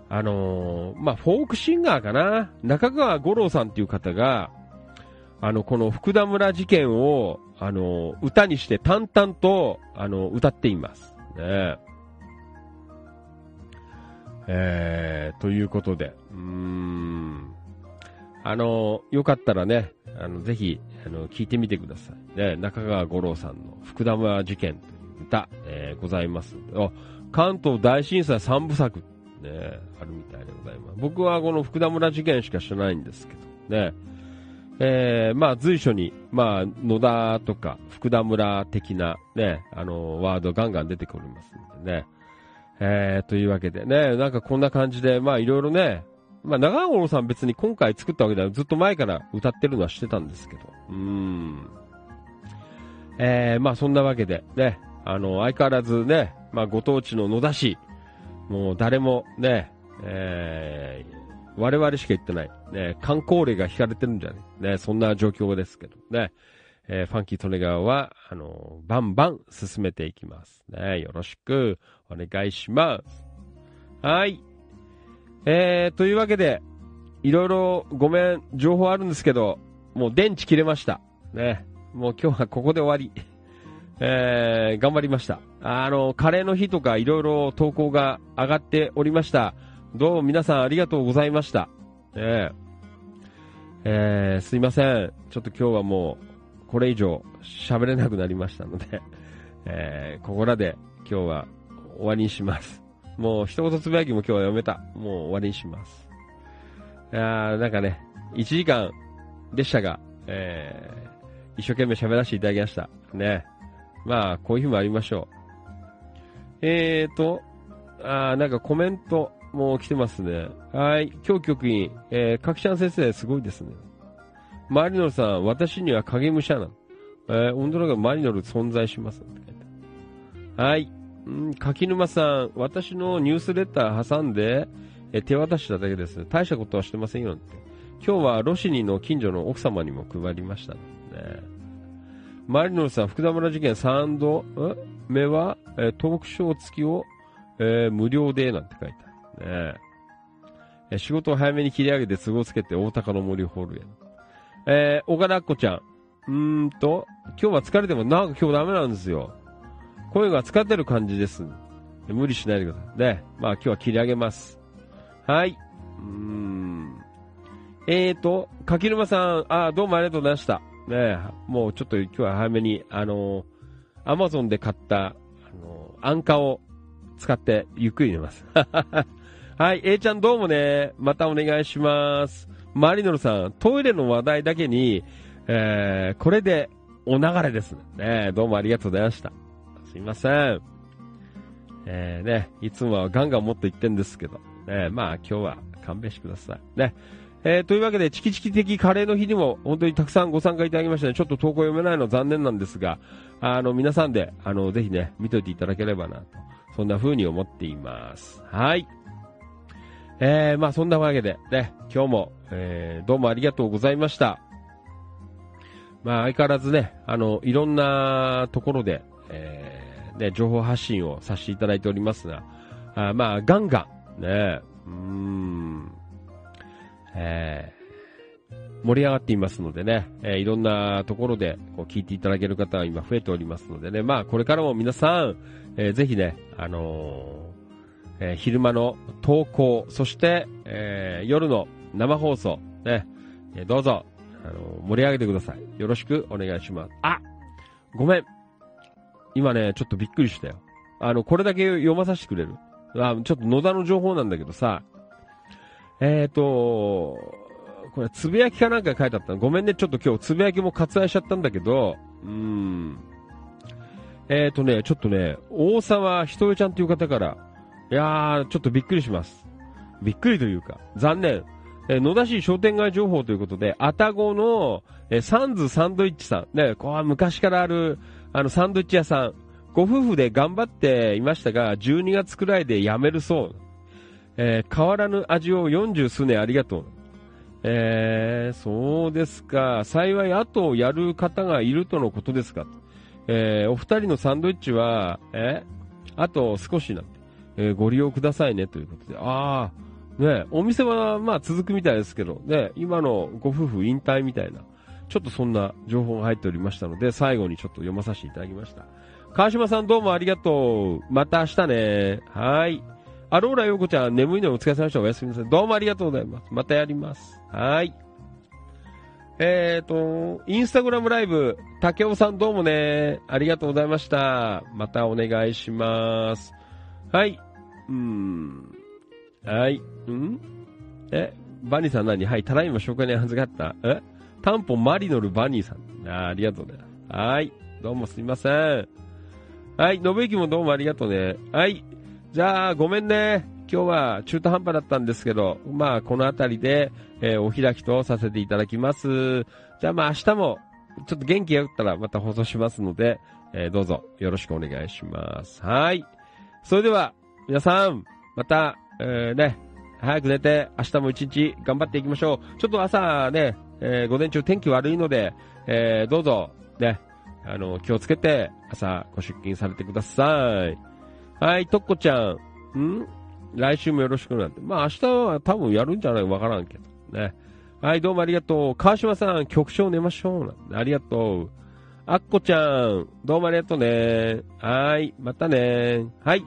あのー、まあ、フォークシンガーかな中川五郎さんっていう方が、あの、この福田村事件を、あのー、歌にして淡々と、あのー、歌っています。ねえー、ということで、うーん。あの、よかったらね、あの、ぜひ、あの、聞いてみてください。ね、中川五郎さんの福田村事件という歌、えー、ございます。関東大震災三部作、ね、あるみたいでございます。僕はこの福田村事件しか知らないんですけど、ね、えー、まあ随所に、まあ野田とか福田村的なね、あの、ワードガンガン出てくりますんでね。えー、というわけでね、なんかこんな感じで、まあいろいろね、まあ、長五郎さん別に今回作ったわけではずっと前から歌ってるのはしてたんですけど。うーん。えー、まあそんなわけで、ね、あの、相変わらずね、まあご当地の野田市、もう誰もね、えー、我々しか言ってない、ね、観光例が引かれてるんじゃないね、そんな状況ですけどね。えー、ファンキー利根川は、あの、バンバン進めていきます。ね、よろしくお願いします。はい。えー、というわけで、いろいろごめん、情報あるんですけど、もう電池切れました。ね。もう今日はここで終わり。えー、頑張りました。あの、カレーの日とかいろいろ投稿が上がっておりました。どうも皆さんありがとうございました。ねえー、すいません。ちょっと今日はもう、これ以上喋れなくなりましたので、[laughs] えー、ここらで今日は終わりにします。もう一言つぶやきも今日はやめた。もう終わりにします。いや、なんかね、1時間でしたが、えー、一生懸命喋らせていただきました。ね。まあ、こういう日もありましょう。えーと、あー、なんかコメントも来てますね。はい。今日局員、えー、かきちゃん先生すごいですね。マリノルさん、私には影武者なの。えー、温度がマリノル存在します。はい。ん柿沼さん、私のニュースレター挟んで、え手渡しただけです。大したことはしてませんよ。今日はロシニの近所の奥様にも配りましたね。マリノルさん、福田村事件3度目は、えトークショー付きを、えー、無料で、なんて書いてある。ねえ仕事を早めに切り上げて都合つけて大高の森ホールへ。えー、岡田っ子ちゃん。うーんと、今日は疲れてもなんか今日ダメなんですよ。声が使ってる感じです。無理しないでください。ね。まあ今日は切り上げます。はい。うーん。えーと、柿沼さん、あ、どうもありがとうございました。ねもうちょっと今日は早めに、あのー、アマゾンで買った、あのー、安価を使ってゆっくり寝ます。[laughs] はい、A ちゃんどうもね、またお願いします。マリノルさん、トイレの話題だけに、えー、これでお流れですね。ねどうもありがとうございました。すいません。えー、ね、いつもはガンガンもっと言ってんですけど、ね、まあ今日は勘弁してください。ね。えー、というわけで、チキチキ的カレーの日にも本当にたくさんご参加いただきましたね。ちょっと投稿読めないの残念なんですが、あの、皆さんで、あの、ぜひね、見といていただければなと、そんな風に思っています。はい。えー、まあそんなわけで、ね、今日も、えー、どうもありがとうございました。まあ相変わらずね、あの、いろんなところで、えーね、情報発信をさせていただいておりますが、あまあ、ガンガン、ね、うん、えー、盛り上がっていますのでね、えー、いろんなところでこう聞いていただける方は今増えておりますのでね、まあ、これからも皆さん、えー、ぜひね、あのえー昼間の投稿、そして、えー夜の生放送、ね、えーどうぞ、あの盛り上げてください。よろしくお願いします。あごめん。今ね、ちょっとびっくりしたよ。あの、これだけ読まさせてくれるあちょっと野田の情報なんだけどさ、えーと、これ、つぶやきかなんか書いてあったの。ごめんね、ちょっと今日つぶやきも割愛しちゃったんだけど、うーん。えーとね、ちょっとね、大沢ひとえちゃんという方から、いやー、ちょっとびっくりします。びっくりというか、残念。えー野田市商店街情報ということで、アタゴの、えーサンズサンドイッチさん。ね、こう昔からある、あの、サンドイッチ屋さん。ご夫婦で頑張っていましたが、12月くらいで辞めるそう。えー変わらぬ味を40数年ありがとう。えー、そうですか。幸い、後をやる方がいるとのことですか。えーお二人のサンドイッチは、えあと少しなんで、えーご利用くださいねということで。ああ、ね、お店はまあ続くみたいですけど、ね、今のご夫婦引退みたいな、ちょっとそんな情報が入っておりましたので、最後にちょっと読まさせていただきました。川島さんどうもありがとう。また明日ね。はい。アローラヨコちゃん、眠いのにお疲れ様でした。おやすみなさい。どうもありがとうございます。またやります。はい。えーと、インスタグラムライブ、竹尾さんどうもね、ありがとうございました。またお願いします。はい。うーん。はい。ん？え、バニーさん何？はい、ただいま紹介にはずがあった。え？タンポマリノルバニーさん。あありがとうね。はい。どうもすいません。はい、信之もどうもありがとうね。はい。じゃあ、ごめんね。今日は中途半端だったんですけど、まあ、この辺りで、えーお開きとさせていただきます。じゃあ、まあ、明日も、ちょっと元気が打ったらまた放送しますので、えーどうぞよろしくお願いします。はい。それでは、皆さん、また、えーね、早く寝て、明日も一日頑張っていきましょう。ちょっと朝ね、えー午前中天気悪いので、えーどうぞ、ね、あの、気をつけて、朝ご出勤されてください。はい、とっこちゃん。ん？来週もよろしくなんて。まあ明日は多分やるんじゃないわからんけど。ね。はい、どうもありがとう。川島さん、局長寝ましょうなんて。ありがとう。あっこちゃん、どうもありがとうね。はい、またね。はい。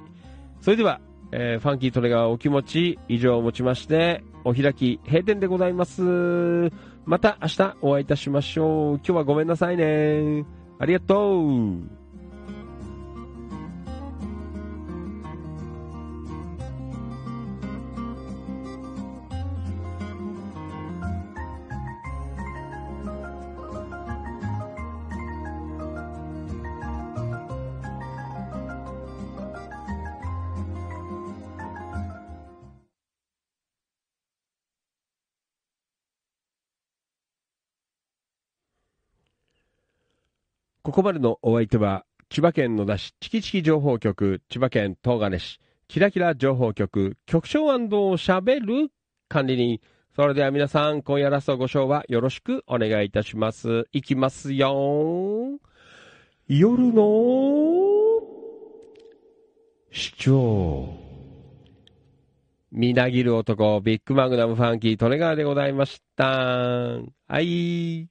それでは、えーファンキートレガーお気持ち以上をもちまして、お開き閉店でございます。また明日お会いいたしましょう。今日はごめんなさいね。ありがとう。ここまでのお相手は、千葉県野田市チキチキ情報局、千葉県東金市、キラキラ情報局、局長をしゃべる管理人。それでは皆さん、今夜ラストご賞はよろしくお願いいたします。いきますよ夜の市長。みなぎる男、ビッグマグナムファンキー、トレガーでございました。はい。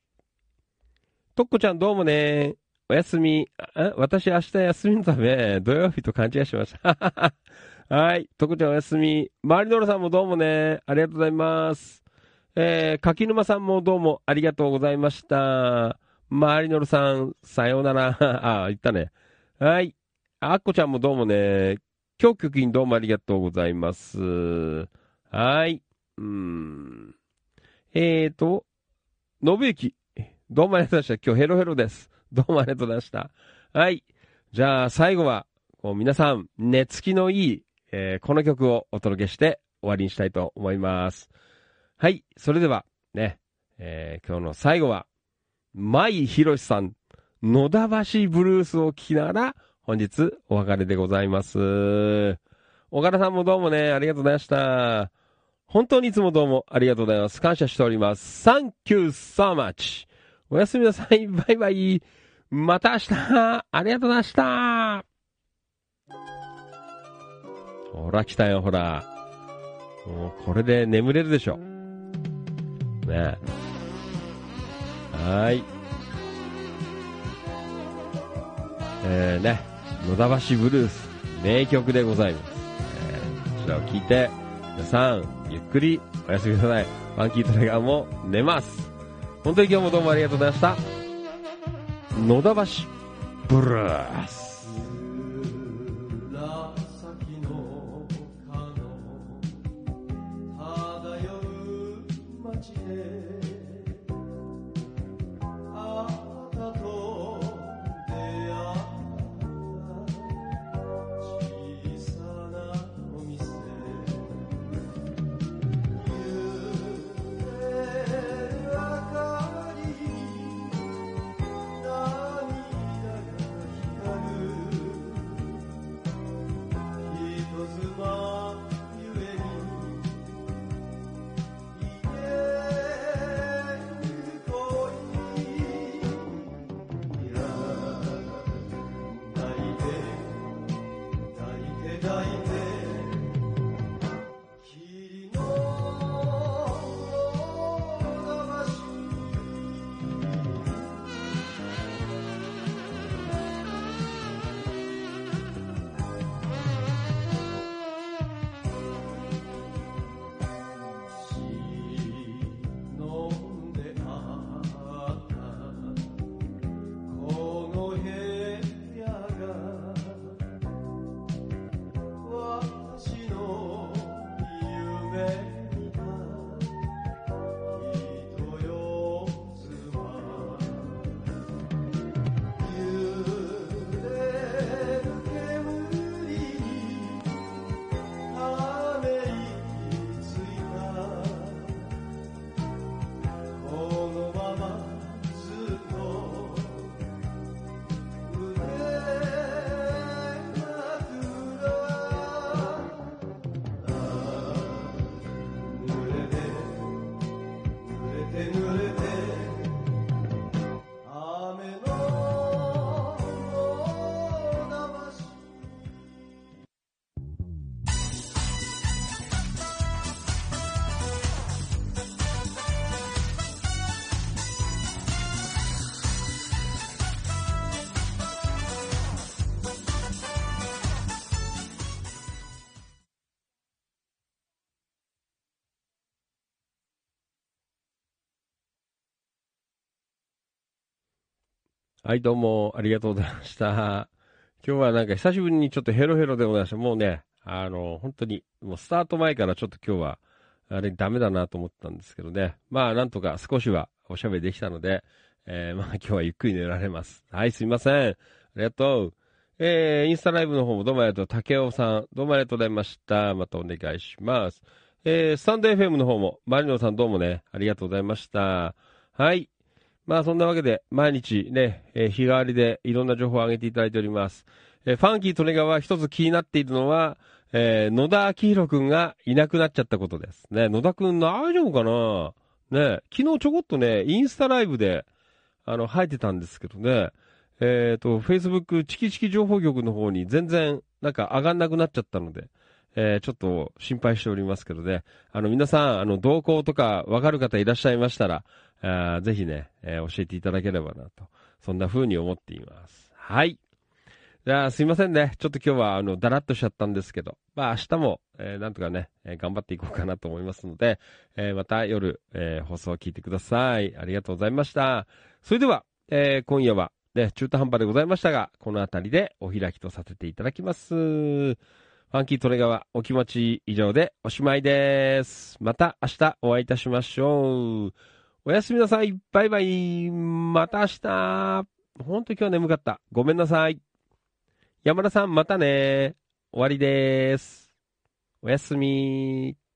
とっこちゃんどうもね。おやすみ。私明日休みのため、[laughs] 土曜日と勘違いしました。[laughs] はい。とこちゃんおやすみ。マリノルさんもどうもね。ありがとうございます。えー、柿沼さんもどうもありがとうございました。マリノルさん、さようなら。[laughs] あ、言ったね。はい。あっこちゃんもどうもね。今日局員どうもありがとうございます。はい。うーん。えーと、信之。どうもありがとうございました。今日ヘロヘロです。[laughs] どうもありがとうございました。はい。じゃあ最後は、こう皆さん、寝つきのいい、えーこの曲をお届けして終わりにしたいと思います。はい。それでは、ね、えー今日の最後は、舞ひろしさん、野田橋ブルースを聴きながら、本日お別れでございます。岡田さんもどうもね、ありがとうございました。本当にいつもどうもありがとうございます。感謝しております。Thank you so much. おやすみなさい。バイバイ。また明日。ありがとうございました。ほら来たよ、ほら。もうこれで眠れるでしょ。ねはい。えー、ね、野田橋ブルース、名曲でございます。えーちらを聞いて、皆さん、ゆっくりお休みください。ファンキートレガーも寝ます。本当に今日もどうもありがとうございました。野田橋ブルース。はい、どうも、ありがとうございました。今日はなんか久しぶりにちょっとヘロヘロでございました。もうね、あの、本当に、もうスタート前からちょっと今日は、あれダメだなと思ったんですけどね。まあ、なんとか少しはおしゃべりできたので、えー、[laughs] まあ今日はゆっくり寝られます。はい、すいません。ありがとう。えー、インスタライブの方もどうもありがとう。竹尾さん、どうもありがとうございました。またお願いします。えー、スタンド FM の方も、マリノさんどうもね、ありがとうございました。はい。まあそんなわけで、毎日ね、えー日替わりでいろんな情報を上げていただいております。えーファンキートネガは一つ気になっているのは、えー野田明宏くんがいなくなっちゃったことです。ね、野田くん大丈夫かな？ね、昨日ちょこっとね、インスタライブで、あの、入ってたんですけどね、えっ、と、Facebook チキチキ情報局の方に全然、なんか上がんなくなっちゃったので、えーちょっと心配しておりますけどね。あの、皆さん、あの、動向とかわかる方いらっしゃいましたら、あぜひね、えー教えていただければなと、そんな風に思っています。はい。じゃあ、すいませんね。ちょっと今日は、あの、だらっとしちゃったんですけど、まあ、明日も、えーなんとかね、えー頑張っていこうかなと思いますので、えーまた夜、えー放送を聞いてください。ありがとうございました。それでは、えー今夜は、ね、中途半端でございましたが、この辺りでお開きとさせていただきます。ファンキートレガワお気持ち以上でおしまいです。また明日お会いいたしましょう。おやすみなさい。バイバイ。また明日。ほんと今日眠かった。ごめんなさい。山田さんまたね。終わりです。おやすみ。